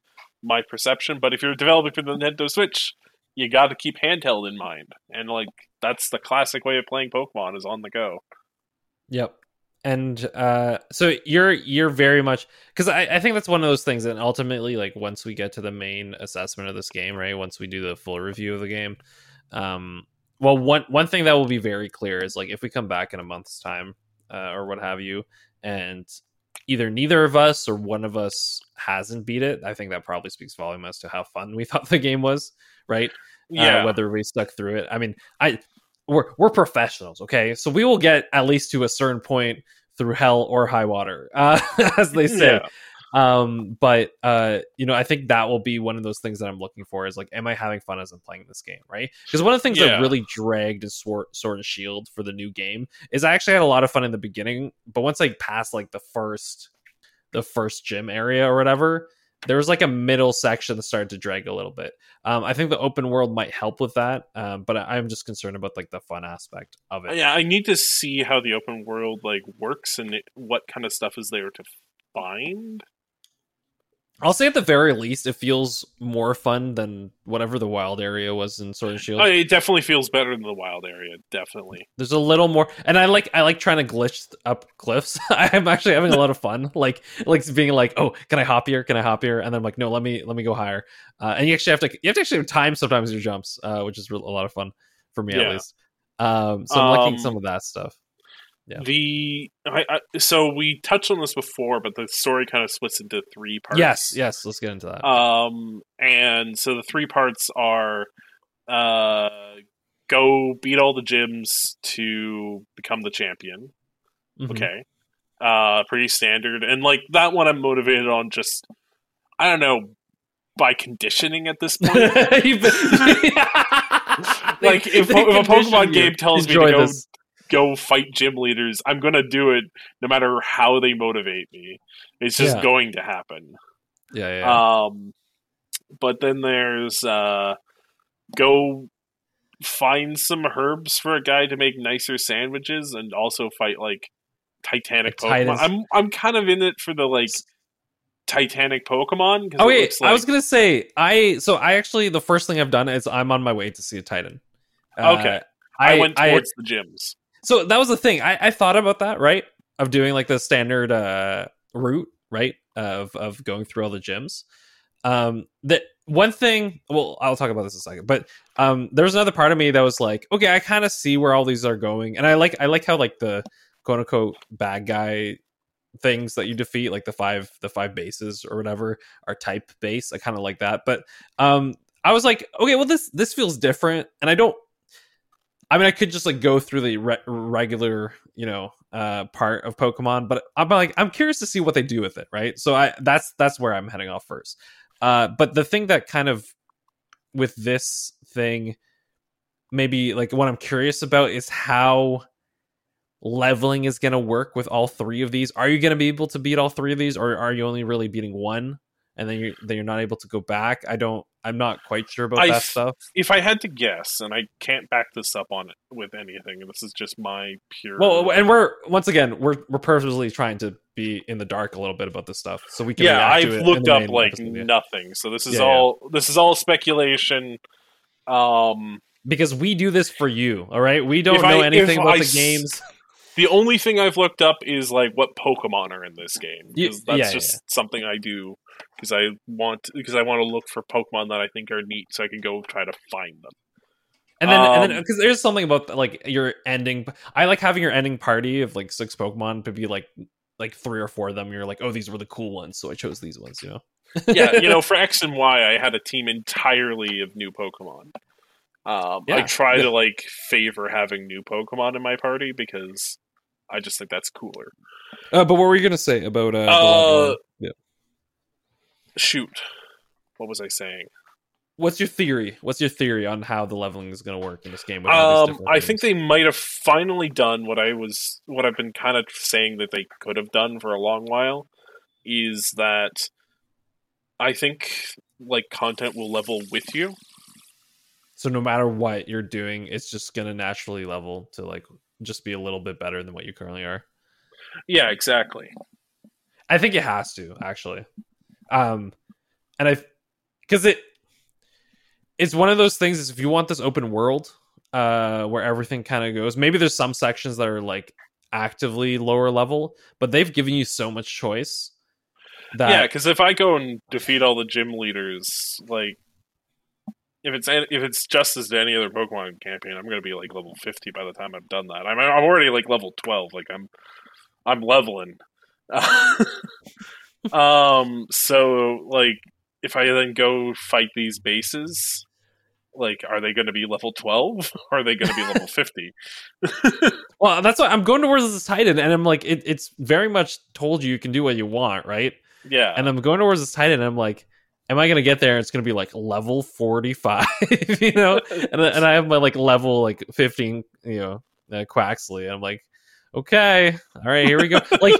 my perception. But if you're developing for the Nintendo Switch, you got to keep handheld in mind, and like that's the classic way of playing Pokemon is on the go. Yep. And uh so you're you're very much because I, I think that's one of those things and ultimately like once we get to the main assessment of this game, right? Once we do the full review of the game, um well one one thing that will be very clear is like if we come back in a month's time uh, or what have you, and either neither of us or one of us hasn't beat it, I think that probably speaks volume as to how fun we <laughs> thought the game was, right? Yeah, uh, whether we stuck through it. I mean, I we're we're professionals, okay? So we will get at least to a certain point through hell or high water, uh, <laughs> as they say. Yeah. Um, but uh, you know, I think that will be one of those things that I'm looking for is like, am I having fun as I'm playing this game, right? Because one of the things Yeah. that really dragged is Sword, Sword and Shield for the new game is I actually had a lot of fun in the beginning, but once I passed like the first the first gym area or whatever, there was like a middle section that started to drag a little bit. Um, I think the open world might help with that, um, but I, I'm just concerned about like the fun aspect of it. yeah. I need to see how the open world like works and it, what kind of stuff is there to find. I'll say at the very least, it feels more fun than whatever the wild area was in Sword and Shield. Oh, it definitely feels better than the wild area. Definitely. There's a little more, and I like I like trying to glitch up cliffs. <laughs> I'm actually having a lot of fun, like like being like, oh, can I hop here? Can I hop here? And then I'm like, no, let me let me go higher. Uh, and you actually have to you have to actually have time sometimes your jumps, uh, which is a lot of fun for me at least. Um, so I'm liking Um, some of that stuff. Yeah. The I, I, so we touched on this before, but the story kind of splits into three parts. Yes, yes. Let's get into that. Um, and so the three parts are uh, go beat all the gyms to become the champion. Mhm. Okay. Uh, pretty standard. And like that one, I'm motivated on just, I don't know, by conditioning at this point. <laughs> <laughs> Like if, if a Pokemon game tells me to go this. Go fight gym leaders, I'm gonna do it no matter how they motivate me. It's just Yeah. going to happen. Yeah, yeah. Um, but then there's uh, go find some herbs for a guy to make nicer sandwiches, and also fight like Titanic Pokemon. I'm I'm kind of in it for the like Titanic Pokemon. Oh wait, like, I was gonna say I. So I actually the first thing I've done is I'm on my way to see a Titan. Uh, Okay. I, went towards the gyms. So that was the thing. I, I thought about that, right? Of doing like the standard uh route, right? Of of going through all the gyms. Um, that one thing. Well, I'll talk about this in a second. But um, there was another part of me that was like, okay, I kind of see where all these are going, and I like I like how like the quote unquote bad guy things that you defeat like the five the five bases or whatever are type base i kind of like that but um i was like okay well this this feels different and i don't i mean i could just like go through the re- regular you know uh part of pokemon but i'm like i'm curious to see what they do with it right so i that's that's where i'm heading off first uh but the thing that kind of with this thing maybe like what i'm curious about is how leveling is going to work with all three of these. Are you going to be able to beat all three of these, or are you only really beating one, and then you're then you're not able to go back? I don't. I'm not quite sure about I that stuff. If I had to guess, and I can't back this up on it with anything, this is just my pure. Well, and we're once again we're we're purposely trying to be in the dark a little bit about this stuff, so we can. yeah, I've looked up like episode, nothing, so this is Yeah, yeah. all this is all speculation. Um, because we do this for you. All right, we don't know I- anything about I the s- games. the only thing I've looked up is like what Pokemon are in this game. You- that's yeah, just something I do because I want because I want to look for Pokemon that I think are neat, so I can go try to find them. And then, and then, Um, because there's something about like your ending. I like having your ending party of like six Pokemon to be like like three or four of them. You're like, oh, these were the cool ones, so I chose these ones. You know? yeah, <laughs> you know, for X and Y, I had a team entirely of new Pokemon. Um, I try yeah. to like favor having new Pokemon in my party because I just think that's cooler. Uh, but what were you gonna say about uh? Uh, leveling? yeah. Shoot, what was I saying? What's your theory? What's your theory on how the leveling is gonna work in this game? with Um, I think they might have finally done what I was, what I've been kind of saying that they could have done for a long while, is that I think like content will level with you. so. No matter what you're doing, it's just gonna naturally level to like just be a little bit better than what you currently are. Yeah, exactly. I think it has to actually, um, and I because it it's one of those things. Is if you want this open world, uh, where everything kind of goes. Maybe there's some sections that are like actively lower level, but they've given you so much choice. That yeah, because if I go and defeat all the gym leaders, like if it's if it's just as to any other Pokemon campaign, I'm gonna be like level fifty by the time I've done that. I'm I'm already like level twelve. Like I'm I'm leveling. <laughs> um. So like, if I then go fight these bases. Like, are they going to be level twelve? or <laughs> Are they <laughs> <laughs> going to be level fifty? Well, that's what I'm going towards this Titan, and I'm like, it, it's very much told you you can do what you want, right? Yeah, And I'm going towards this Titan, and I'm like, am I gonna get there? It's gonna be like level 45, you know? And and I have my like level like 15, you know, uh, Quaxly, and I'm like, okay, all right, here we go. like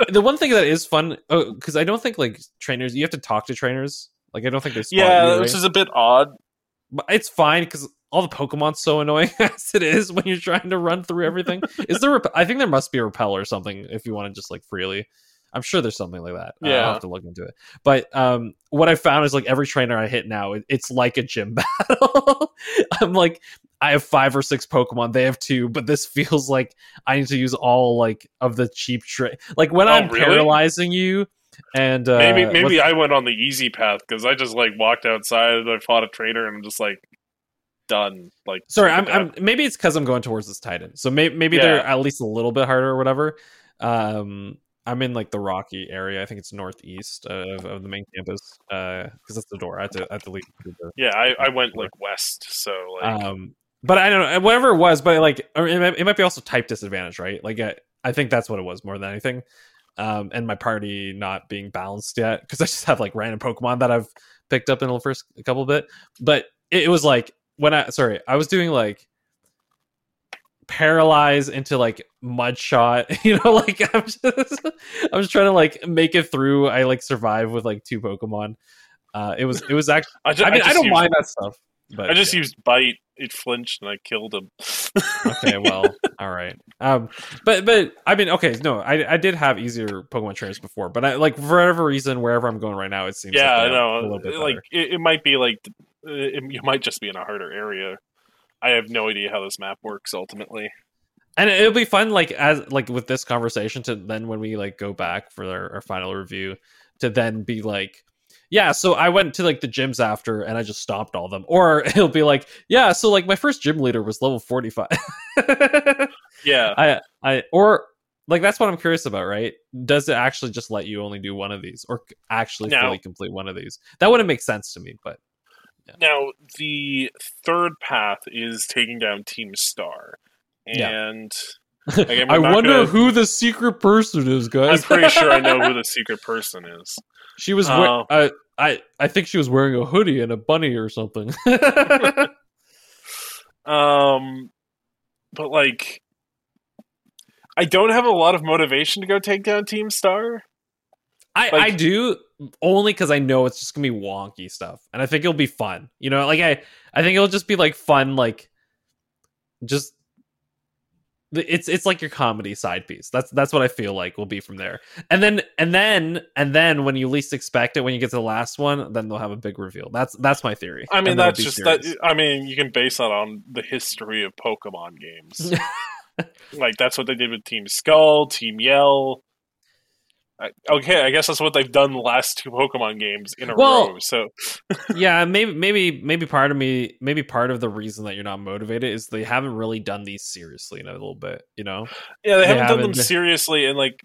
<laughs> the one thing that is fun, oh, because I don't think like trainers, you have to talk to trainers. Like I don't think they spot yeah, you, which right? is a bit odd. but it's fine because all the Pokemon's so annoying <laughs> as it is when you're trying to run through everything. is there? Rep- I think there must be a repel or something if you want to just like freely. I'm sure there's something like that. Uh, Yeah. I'll have to look into it. But um, what I found is like every trainer I hit now, it, it's like a gym <laughs> battle. I'm like, I have five or six Pokemon. They have two, but this feels like I need to use all like of the cheap trick. Like when Oh, I'm really? paralyzing you, and uh, maybe with- maybe I went on the easy path because I just like walked outside and I fought a trainer and I'm just like done. Like Sorry, I'm, I'm maybe it's because I'm going towards this Titan. So maybe maybe they're at least a little bit harder or whatever. Um, I'm in like the Rocky area. I think it's northeast of, of the main campus. Uh, because that's the door. I have to I have to leave. the- yeah. I, I went like west, so like Um, but I don't know whatever it was. But like, it, might, it might be also type disadvantage, right? Like, I, I think that's what it was more than anything. Um, and my party not being balanced yet because I just have like random Pokemon that I've picked up in the first couple bit. But it, it was like when I sorry, I was doing like paralyze into like mud shot <laughs> you know like i'm just i'm just trying to like make it through i like survive with like two pokemon uh it was it was actually <laughs> I, ju- i mean i, just don't mind that stuff but I just yeah. used bite. It flinched and I killed him. <laughs> okay well all right um but but i mean okay no i i did have easier pokemon trainers before but i like for whatever reason wherever i'm going right now it seems yeah, like I they have a know. little bit Like it, it might be like uh, it, you might just be in a harder area. I have no idea how this map works ultimately. and it'll be fun like as like with this conversation to then when we like go back for our, our final review to then be like yeah, so I went to like the gyms after and I just stopped all of them. Or <laughs> it'll be like, yeah, so like my first gym leader was level 45. <laughs> Yeah. I I or like that's what I'm curious about, right? Does it actually just let you only do one of these or actually No. fully complete one of these? That wouldn't make sense to me, but Now, the third path is taking down Team Star. Yeah. And <laughs> Again, I wonder gonna- who the secret person is, guys. I'm pretty sure I know who the <laughs> secret person is. she was. We- I I I think she was wearing a hoodie and a bunny or something. <laughs> Um, but like, I don't have a lot of motivation to go take down Team Star. I, Like- I do only because I know it's just gonna be wonky stuff, and I think it'll be fun. You know, like I I think it'll just be like fun, like just it's it's like your comedy side piece. That's that's what I feel like will be from there. And then and then and then when you least expect it, when you get to the last one, then they'll have a big reveal. That's that's my theory. I mean, And that's just serious. that. I mean, you can base that on the history of Pokemon games. <laughs> like that's what they did with Team Skull, Team Yell. Okay, I guess that's what they've done the last two Pokemon games in a Well, row. So <laughs> yeah, maybe maybe maybe part of me maybe part of the reason that you're not motivated is they haven't really done these seriously in a little bit. You know. yeah, they, They haven't done them haven't seriously, and like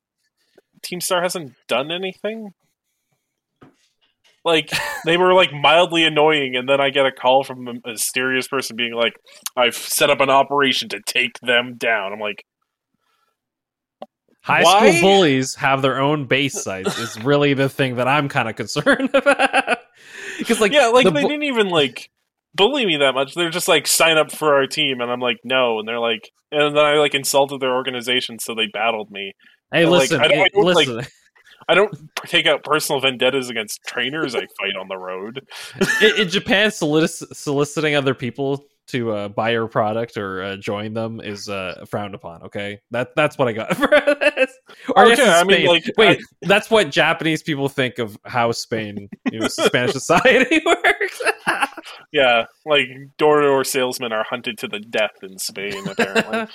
Team Star hasn't done anything. Like they were like mildly annoying, and then I get a call from a mysterious person being like, "I've set up an operation to take them down." I'm like, High Why? school bullies have their own base sites is really the thing that I'm kind of concerned <laughs> about. Because like yeah, like the they bu- didn't even like bully me that much. They're just like sign up for our team, and I'm like no, and they're like, and then I like insulted their organization, so they battled me. hey, like, listen, I don't- I hey, like- listen. I don't take out personal vendettas against trainers I fight on the road. <laughs> in, in Japan, solic- soliciting other people to uh, buy your product or uh, join them is uh, frowned upon. Okay, that that's what I got <laughs> for this. Or I Okay, in I mean, like, wait, that's what Japanese people think of how Spain, you know, Spanish <laughs> society <laughs> works. Yeah, like door to door salesmen are hunted to the death in Spain, apparently.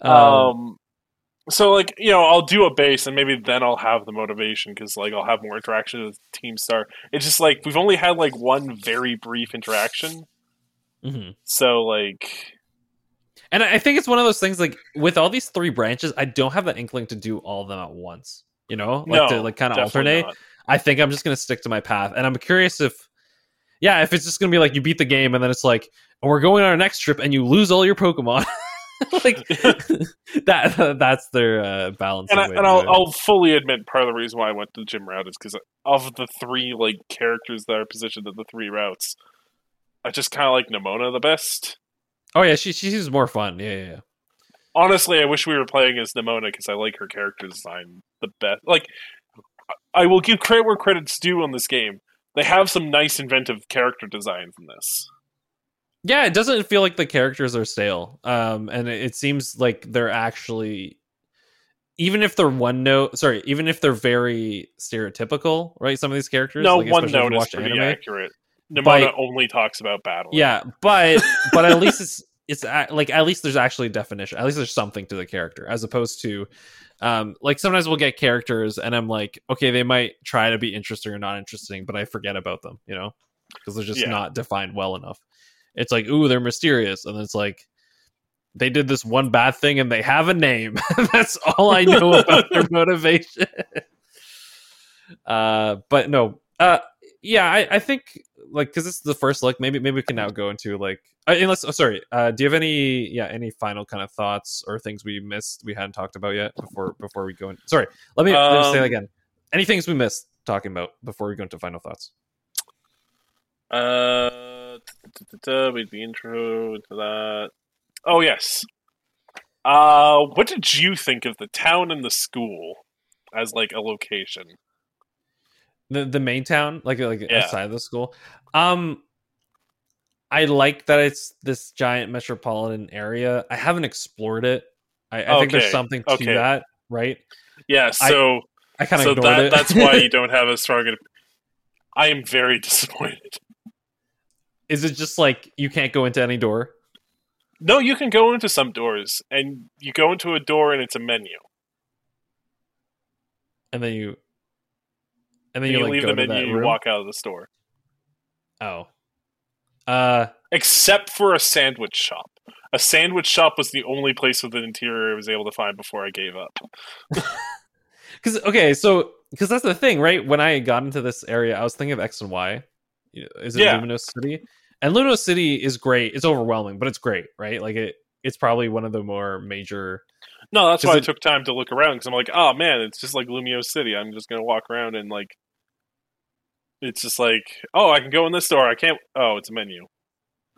um, um, so like you know, I'll do a base, and maybe then I'll have the motivation because like I'll have more interaction with Team Star. It's just like we've only had like one very brief interaction, mhm. so like And I think it's one of those things like with all these three branches, I don't have the inkling to do all of them at once. You know, like no, to like kind of alternate. not. I think I'm just gonna stick to my path, and I'm curious if, yeah, if it's just gonna be like you beat the game, and then it's like we're going on our next trip, and you lose all your Pokemon. <laughs> <laughs> like <laughs> that. That's their uh, balance. and, I, and I'll, I'll fully admit part of the reason why I went to the gym route is because of the three like characters that are positioned at the three routes, I just kind of like Nemona the best. oh yeah, she she seems more fun. Yeah, yeah. yeah. Honestly, I wish we were playing as Nemona because I like her character design the best. Like, I will give credit where credit's due on this game. They have some nice inventive character design from this. Yeah, it doesn't feel like the characters are stale. Um, and it, it seems like they're actually, even if they're one note, sorry, even if they're very stereotypical, right? Some of these characters, No, like, one especially if you note is pretty anime. accurate. Nemona only talks about battle. Yeah, but <laughs> but at least it's it's like at least there's actually a definition. At least there's something to the character, as opposed to, um, like sometimes we'll get characters and I'm like, okay, they might try to be interesting or not interesting, but I forget about them, you know, because they're just Yeah. not defined well enough. It's like, ooh, they're mysterious, and it's like. They did this one bad thing and they have a name. <laughs> That's all I know about their <laughs> motivation. <laughs> uh, but no, uh, yeah, I, I think like because this is the first look. Maybe maybe we can now go into like uh, unless. Oh, sorry. Uh, do you have any yeah any final kind of thoughts or things we missed we hadn't talked about yet before before we go in? Sorry, let me, let me say that Um, again. Any things we missed talking about before we go into final thoughts? Uh, with the intro into that. Oh yes. Uh, what did you think of the town and the school as like a location? The the main town, like like Yeah. outside of the school. Um, I like that it's this giant metropolitan area. I haven't explored it. I, I think there's something to okay. that, right? Yeah, so I kind of so that that's why you don't have a strong. I am very disappointed. Is it just like you can't go into any door? No, you can go into some doors, and you go into a door, and it's a menu. and then you and then you, you, like leave go the menu, you room. walk out of the store. Oh, uh, Except for a sandwich shop. A sandwich shop was the only place with an interior I was able to find before I gave up. <laughs> <laughs> because okay, so because that's the thing, right? When I got into this area, I was thinking of X and Y. Is it Yeah. Lumiose City? And Lumiose City is great. It's overwhelming, but it's great, right? Like it, it's probably one of the more major. No, that's why I took time to look around because I'm like, oh man, it's just like Lumiose City. I'm just gonna walk around and like, it's just like, oh, I can go in this door. I can't. Oh, it's a menu.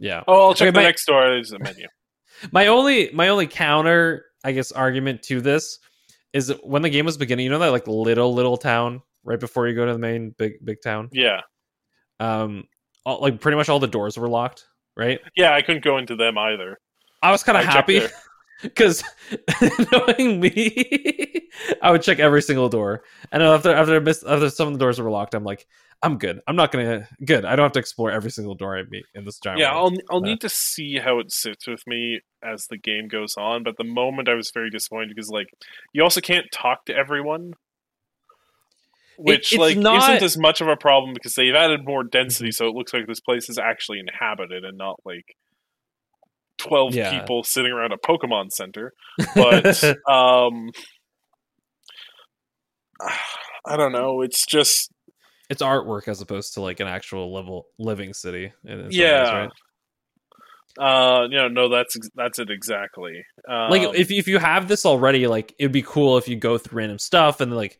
Yeah. Oh, I'll check Okay, the my- next door. There's a menu. <laughs> My only my only counter, I guess, argument to this is when the game was beginning, you know that like little little town right before you go to the main big big town. Yeah, Um, all, like pretty much all the doors were locked, right? yeah. I couldn't go into them either. I was kind of happy because <laughs> <laughs> knowing me, I would check every single door, and after after I missed, after some of the doors were locked, I'm like, I'm good. I'm not gonna good. I don't have to explore every single door I meet in this giant. Yeah, world. I'll I'll Yeah. need to see how it sits with me as the game goes on. But the moment, I was very disappointed because like you also can't talk to everyone, which it's like not- isn't as much of a problem because they've added more density, so it looks like this place is actually inhabited and not like twelve Yeah. people sitting around a Pokemon Center. But <laughs> um, I don't know. It's just it's artwork as opposed to like an actual level living city. in ways, yeah. right? Uh, you know, no, that's that's it exactly. Um, like if if you have this already, like it'd be cool if you go through random stuff and like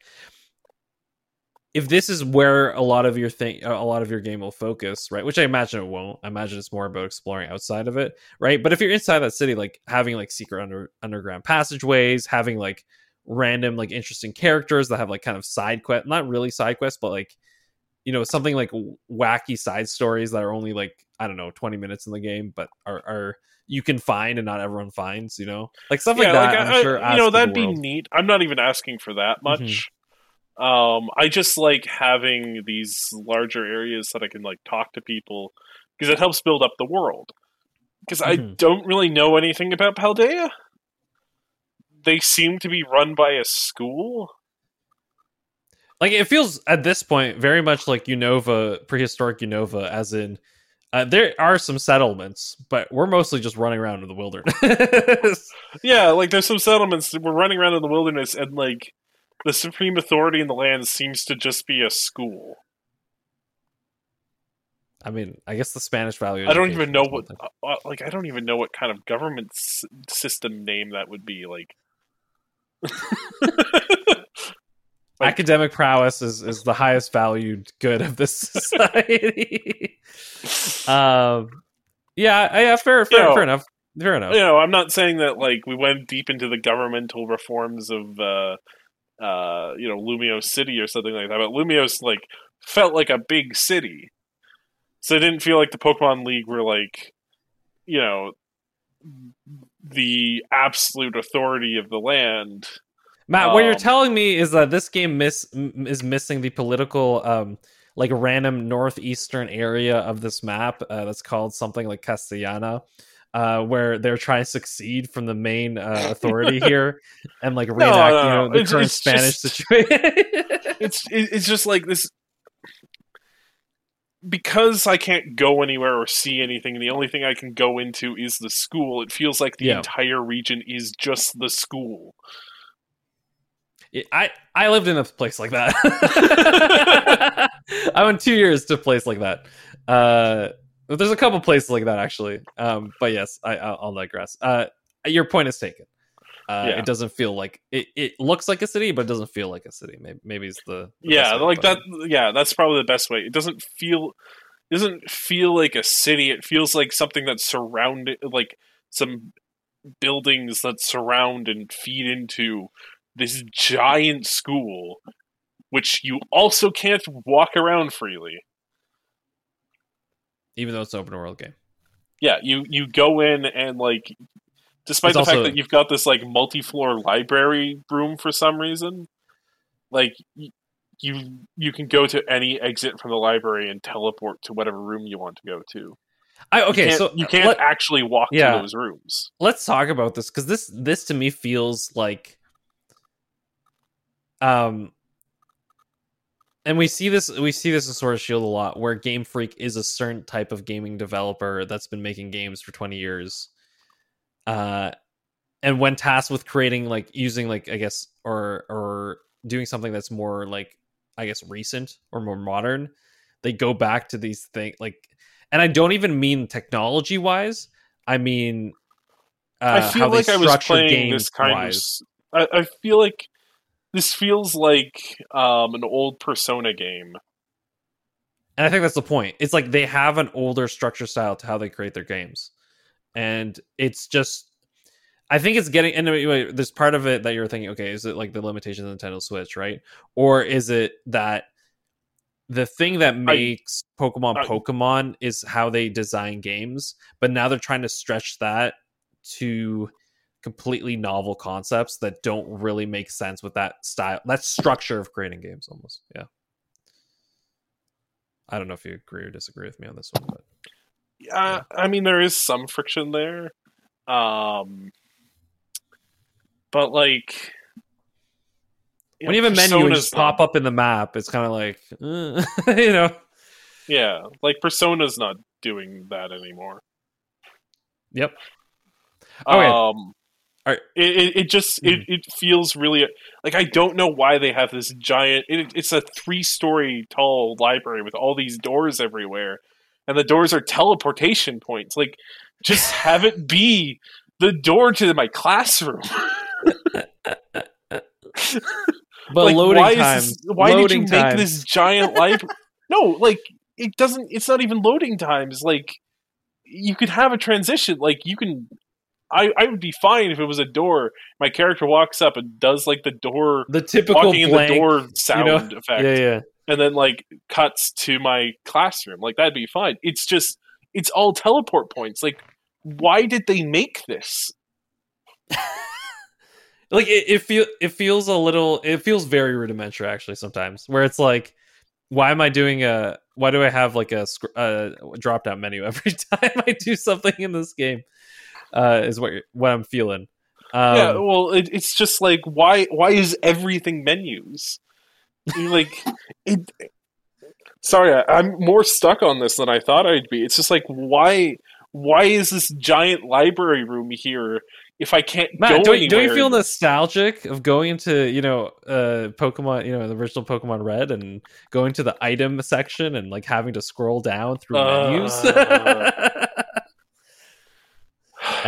if this is where a lot of your thing a lot of your game will focus, right? Which I imagine it won't. I imagine it's more about exploring outside of it, right? But if you're inside that city, like having like secret under underground passageways, having like random like interesting characters that have like kind of side quest, not really side quests, but like you know something like wacky side stories that are only like I don't know 20 minutes in the game, but are are you can find and not everyone finds, you know, like stuff like that. I'm I- sure you know that'd be world. neat. I'm not even asking for that Mhm. much. Um, I just like having these larger areas that I can like talk to people because it helps build up the world. Because I Mhm. don't really know anything about Paldea. They seem to be run by a school. like it feels at this point very much like Unova, prehistoric Unova, as in uh, there are some settlements, but we're mostly just running around in the wilderness. <laughs> Yeah, like there's some settlements we're running around in the wilderness, and like the supreme authority in the land seems to just be a school. I mean, I guess the Spanish value. I don't even know what, uh, uh, like, I don't even know what kind of government s- system name that would be. Like, <laughs> like- academic prowess is is the highest valued good of this <laughs> society. <laughs> um, yeah, I- yeah, fair, fair, You know, fair enough, fair enough. you know, I'm not saying that like we went deep into the governmental reforms of, uh, uh, you know, Lumiose City or something like that, but Lumiose like felt like a big city, so it didn't feel like the Pokemon League were like, you know, the absolute authority of the land. Matt, what you're Um, telling me is that this game miss m- is missing the political, um, like random northeastern area of this map uh, that's called something like Castellana, uh, where they're trying to succeed from the main uh, authority <laughs> here and like reenact, no, you know, the It's- current it's Spanish just- situation. it's it's just like this because I can't go anywhere or see anything. The only thing I can go into is the school. It feels like the Yeah. entire region is just the school. I I lived in a place like that. <laughs> <laughs> I went two years to a place like that. Uh, there's a couple places like that actually. Um, but yes, I I'll, digress. Uh, your point is taken. Uh, Yeah. It doesn't feel like it. It looks like a city, but it doesn't feel like a city. Maybe maybe it's the, the yeah, best way to like that. it. Yeah, that's probably the best way. It doesn't feel it doesn't feel like a city. It feels like something that's surrounded, like some buildings that surround and feed into this giant school, which you also can't walk around freely. Even though it's an open world game. yeah you you go in and like despite It's the fact also- that you've got this like multi-floor library room for some reason like you you can go to any exit from the library and teleport to whatever room you want to go to I, okay, can't- so you can't let- actually walk Yeah. to those rooms let's talk about this because this this to me feels like um and we see this we see this in Sword of Shield a lot, where Game Freak is a certain type of gaming developer that's been making games for twenty years. Uh, and when tasked with creating like using like I guess or or doing something that's more like I guess recent or more modern, they go back to these things like, and I don't even mean technology wise. I mean, uh, I feel like I was playing this kind wise. of. I, I feel like this feels like um, an old Persona game. And I think that's the point. It's like they have an older structure style to how they create their games. And it's just I think it's getting and anyway, there's part of it that you're thinking, okay, is it like the limitations of Nintendo Switch, right? Or is it that the thing that makes Pokemon I- Pokemon is how they design games, but now they're trying to stretch that to completely novel concepts that don't really make sense with that style, that structure of creating games almost. Yeah. I don't know if you agree or disagree with me on this one, but Yeah, I mean there is some friction there, um, but like when you have a menu just pop up in the map, it's kind of like, uh, <laughs> you know, Yeah, like Persona's not doing that anymore. yep. Okay. Um, Alright. it, it it just it, hmm. it feels really like I don't know why they have this giant. It, it's a three story tall library with all these doors everywhere, and the doors are teleportation points. Like, just have it be the door to my classroom. <laughs> But like, loading why times. Is this, why did you loading make this giant library? no, like it doesn't. It's not even loading times. Like you could have a transition. Like you can. I I would be fine if it was a door. My character walks up and does like the door the typical walking blank? in the door sound know? effect, Yeah, yeah. and then like cuts to my classroom. Like that'd be fine. It's just it's all teleport points. Like why did they make this? <laughs> like it, it feel it feels a little it feels very rudimentary actually sometimes where it's like why am i doing a why do i have like a, a drop down menu <laughs> every time i do something in this game uh is what what i'm feeling um, yeah, well, it, it's just like why why is everything menus? Like <laughs> it. Sorry, I, I'm more stuck on this than I thought I'd be. It's just like why why is this giant library room here if I can't Matt, go don't, you- don't you feel nostalgic of going into you know uh pokemon you know the original pokemon red and going to the item section and like having to scroll down through menus Uh. <laughs>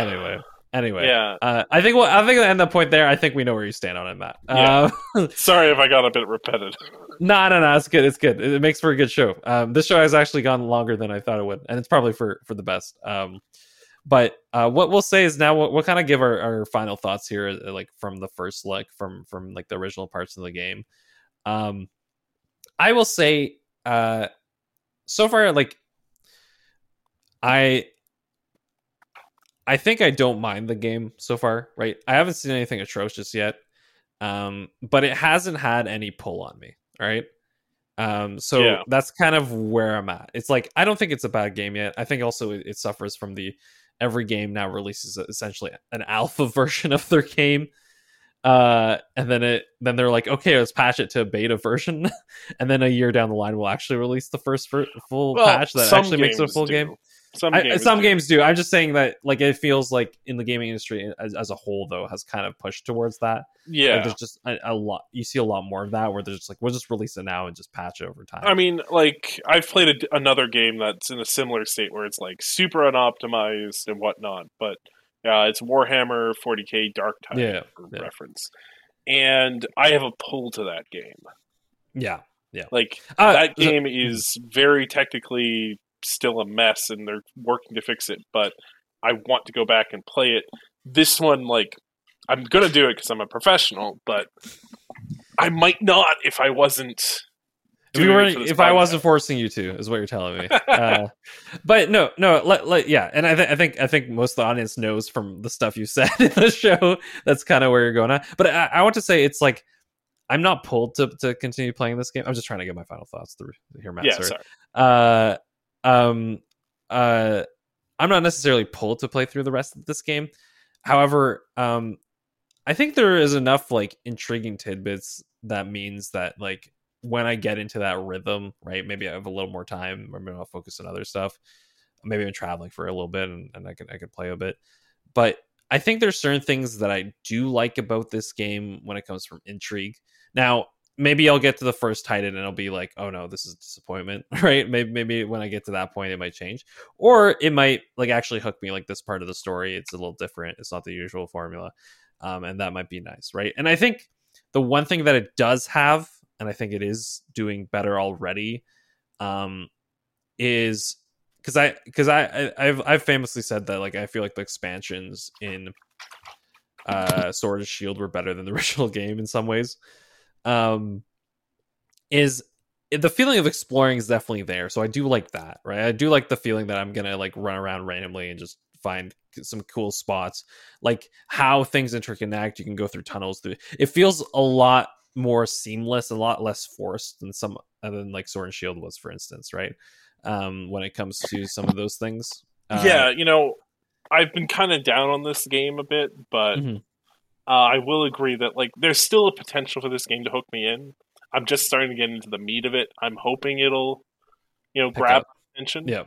anyway anyway Yeah, Uh, I think. Well, I think at the point there, I think we know where you stand on it, Matt. Yeah. Uh, <laughs> sorry if I got a bit repetitive. no, no, no. It's good. It's good. It makes for a good show. Um, this show has actually gone longer than I thought it would, and it's probably for for the best. Um, but uh, what we'll say is now we'll, we'll kind of give our, our final thoughts here, uh, like from the first look, from from like the original parts of the game. Um, I will say, uh, so far, like I I think I don't mind the game so far, right? I haven't seen anything atrocious yet. Um, but it hasn't had any pull on me, right? Um, so Yeah. that's kind of where I'm at. It's like I don't think it's a bad game yet. I think also it, it suffers from the every game now releases essentially an <laughs> alpha version of their game. Uh, and then it then they're like, okay, let's patch it to a beta version, <laughs> and then a year down the line, we'll actually release the first full Well, patch that actually makes it a full do. game. Some I, games, some do. games do. I'm just saying that like it feels like in the gaming industry as, as a whole though has kind of pushed towards that. Like, yeah. there's just a, a lot. You see a lot more of that where there's just like we'll just release it now and just patch it over time. I mean, like I've played a, another game that's in a similar state where it's like super unoptimized and whatnot, but uh, it's Warhammer 40k Dark Tide Yeah, for yeah. reference, and I have a pull to that game. yeah, yeah. Like uh, that game is very technically still a mess, and they're working to fix it. But I want to go back and play it. This one, like, I'm gonna do it because I'm a professional, but I might not if I wasn't. if it were if I wasn't forcing you to is what you're telling me. uh, <laughs> but no, no, let, let, yeah, and I, th- I think I think most of the audience knows from the stuff you <laughs> said in the show that's kind of where you're going at. But I, I want to say it's like I'm not pulled to to continue playing this game. I'm just trying to get my final thoughts through here, Matt. yeah, sorry. sorry. uh um uh i'm not necessarily pulled to play through the rest of this game however um i think there is enough like intriguing tidbits that means that like when I get into that rhythm, right? Maybe I have a little more time, or maybe I'll focus on other stuff. Maybe I'm traveling for a little bit, and, and I can I can play a bit. But I think there's certain things that I do like about this game when it comes from intrigue. Now, maybe I'll get to the first Titan and I'll be like, oh no, this is disappointment, <laughs> right? Maybe maybe when I get to that point, it might change, or it might like actually hook me. Like this part of the story, it's a little different. It's not the usual formula, um, and that might be nice, right? And I think the one thing that it does have, and I think it is doing better already, um, is because I because I, I have I've famously said that like I feel like the expansions in uh Sword and Shield were better than the <laughs> original game in some ways um, is the feeling of exploring is definitely there. So I do like that, right? I do like the feeling that I'm gonna like run around randomly and just find some cool spots, like how things interconnect. You can go through tunnels. Through it feels a lot more seamless, a lot less forced than some than like Sword and Shield was, for instance, right? Um, when it comes to some of those things. Uh, yeah, you know, I've been kind of down on this game a bit, but mm-hmm. Uh, I will agree that like there's still a potential for this game to hook me in. I'm just starting to get into the meat of it. I'm hoping it'll, you know, Pick grab up. attention. Yeah,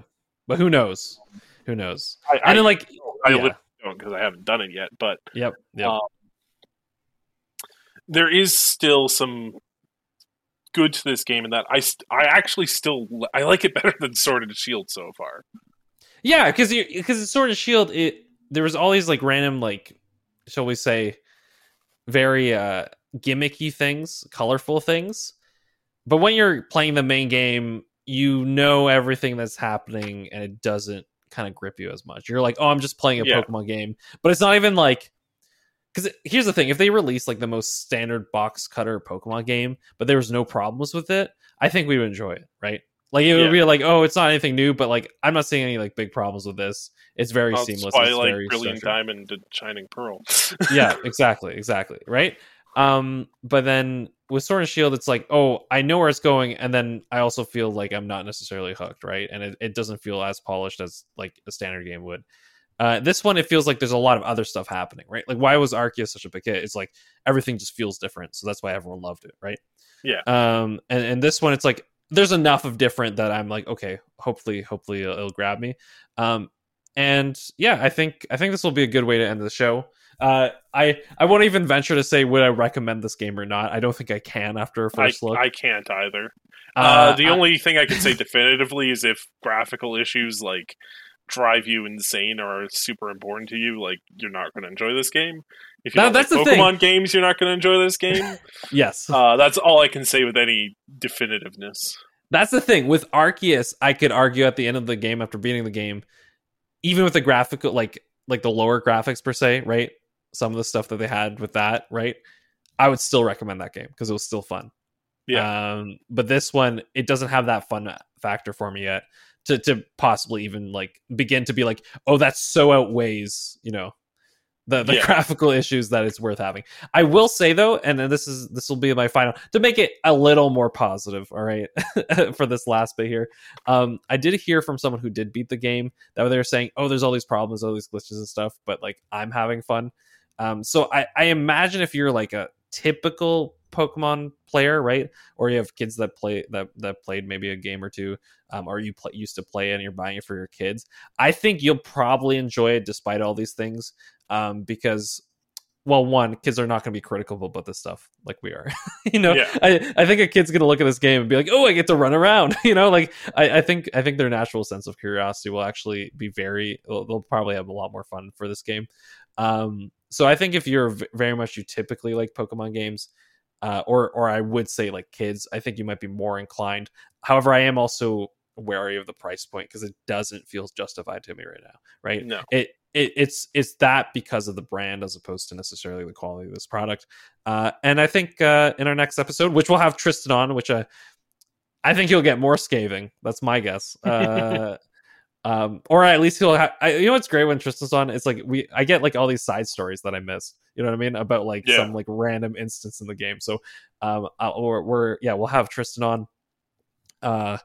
but who knows? Who knows? I, and I, then like I yeah. don't because I haven't done it yet. But yep, yep. Um, there is still some good to this game in that I I actually still I like it <laughs> better than Sword and Shield so far. Yeah, because because Sword and Shield, it there was all these like random like shall we say very uh gimmicky things, colorful things. But when you're playing the main game, you know everything that's happening and it doesn't kind of grip you as much. You're like, "Oh, I'm just playing a yeah. Pokemon game." But it's not even like cuz here's the thing, if they release like the most standard box cutter Pokemon game, but there was no problems with it, I think we would enjoy it, right? Like it would yeah. be like, "Oh, it's not anything new," but like I'm not seeing any like big problems with this. It's very oh, seamless. It's like Brilliant Diamond and Shining Pearl. <laughs> yeah, exactly, exactly, right. Um, but then with Sword and Shield, it's like, oh, I know where it's going, and then I also feel like I'm not necessarily hooked, right? And it, it doesn't feel as polished as like a standard game would. Uh, this one, it feels like there's a lot of other stuff happening, right? Like, why was Arceus such a big hit? It's like everything just feels different, so that's why everyone loved it, right? Yeah. Um, and, and this one, it's like there's enough of different that I'm like, okay, hopefully, hopefully it'll, it'll grab me. Um, and yeah, I think I think this will be a good way to end the show. Uh, I I won't even venture to say would I recommend this game or not. I don't think I can after a first I, look. I can't either. Uh, uh, the I, only thing I can say definitively is if graphical issues like drive you insane or are super important to you, like you're not going to enjoy this game. If you that's like the Pokemon thing. games, you're not going to enjoy this game. <laughs> yes, uh, that's all I can say with any definitiveness. That's the thing with Arceus. I could argue at the end of the game after beating the game, even with the graphical, like like the lower graphics per se, right? Some of the stuff that they had with that, right? I would still recommend that game because it was still fun. Yeah. Um, but this one, it doesn't have that fun factor for me yet to to possibly even like begin to be like, oh, that so outweighs, you know, the the yeah. graphical issues that it's worth having. I will say though, and this is this will be my final to make it a little more positive. All right, <laughs> for this last bit here, um, I did hear from someone who did beat the game that they were saying, "Oh, there's all these problems, all these glitches and stuff," but like I'm having fun. Um, so I, I imagine if you're like a typical Pokemon player, right? Or you have kids that play that that played maybe a game or two, um, or you play, used to play and you're buying it for your kids. I think you'll probably enjoy it despite all these things, um, because well, one, kids are not going to be critical about this stuff like we are. <laughs> you know, yeah. I, I think a kid's going to look at this game and be like, "Oh, I get to run around." <laughs> you know, like I, I think I think their natural sense of curiosity will actually be very. They'll, they'll probably have a lot more fun for this game. Um, so I think if you're very much you typically like Pokemon games, uh, or or I would say like kids, I think you might be more inclined. However, I am also wary of the price point because it doesn't feel justified to me right now. Right? No. It, it it's it's that because of the brand as opposed to necessarily the quality of this product. Uh, and I think uh, in our next episode, which we'll have Tristan on, which I I think he'll get more scathing. That's my guess. Uh, <laughs> um, or at least he'll have. I, you know what's great when Tristan's on? It's like we I get like all these side stories that I miss. You know what I mean about like yeah. some like random instance in the game. So um, I'll, we're, we're yeah we'll have Tristan on. Uh,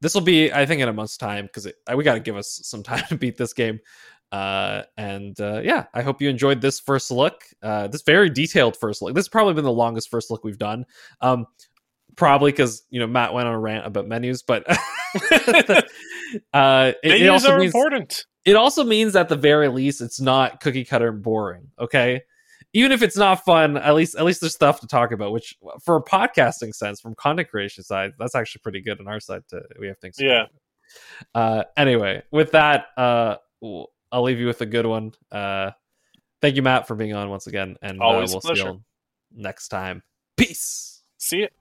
this will be I think in a month's time because we got to give us some <laughs> time to beat this game. Uh, and uh, yeah, I hope you enjoyed this first look. Uh, this very detailed first look. This has probably been the longest first look we've done. Um, probably because you know Matt went on a rant about menus, but <laughs> uh, it, it Menus also are means important. it also means at the very least it's not cookie cutter and boring. Okay, even if it's not fun, at least at least there's stuff to talk about. Which for a podcasting sense, from content creation side, that's actually pretty good on our side. To we have things. Yeah. Uh, anyway, with that, uh, I'll leave you with a good one. Uh, thank you, Matt, for being on once again, and uh, we'll see pleasure. you next time. Peace. See it.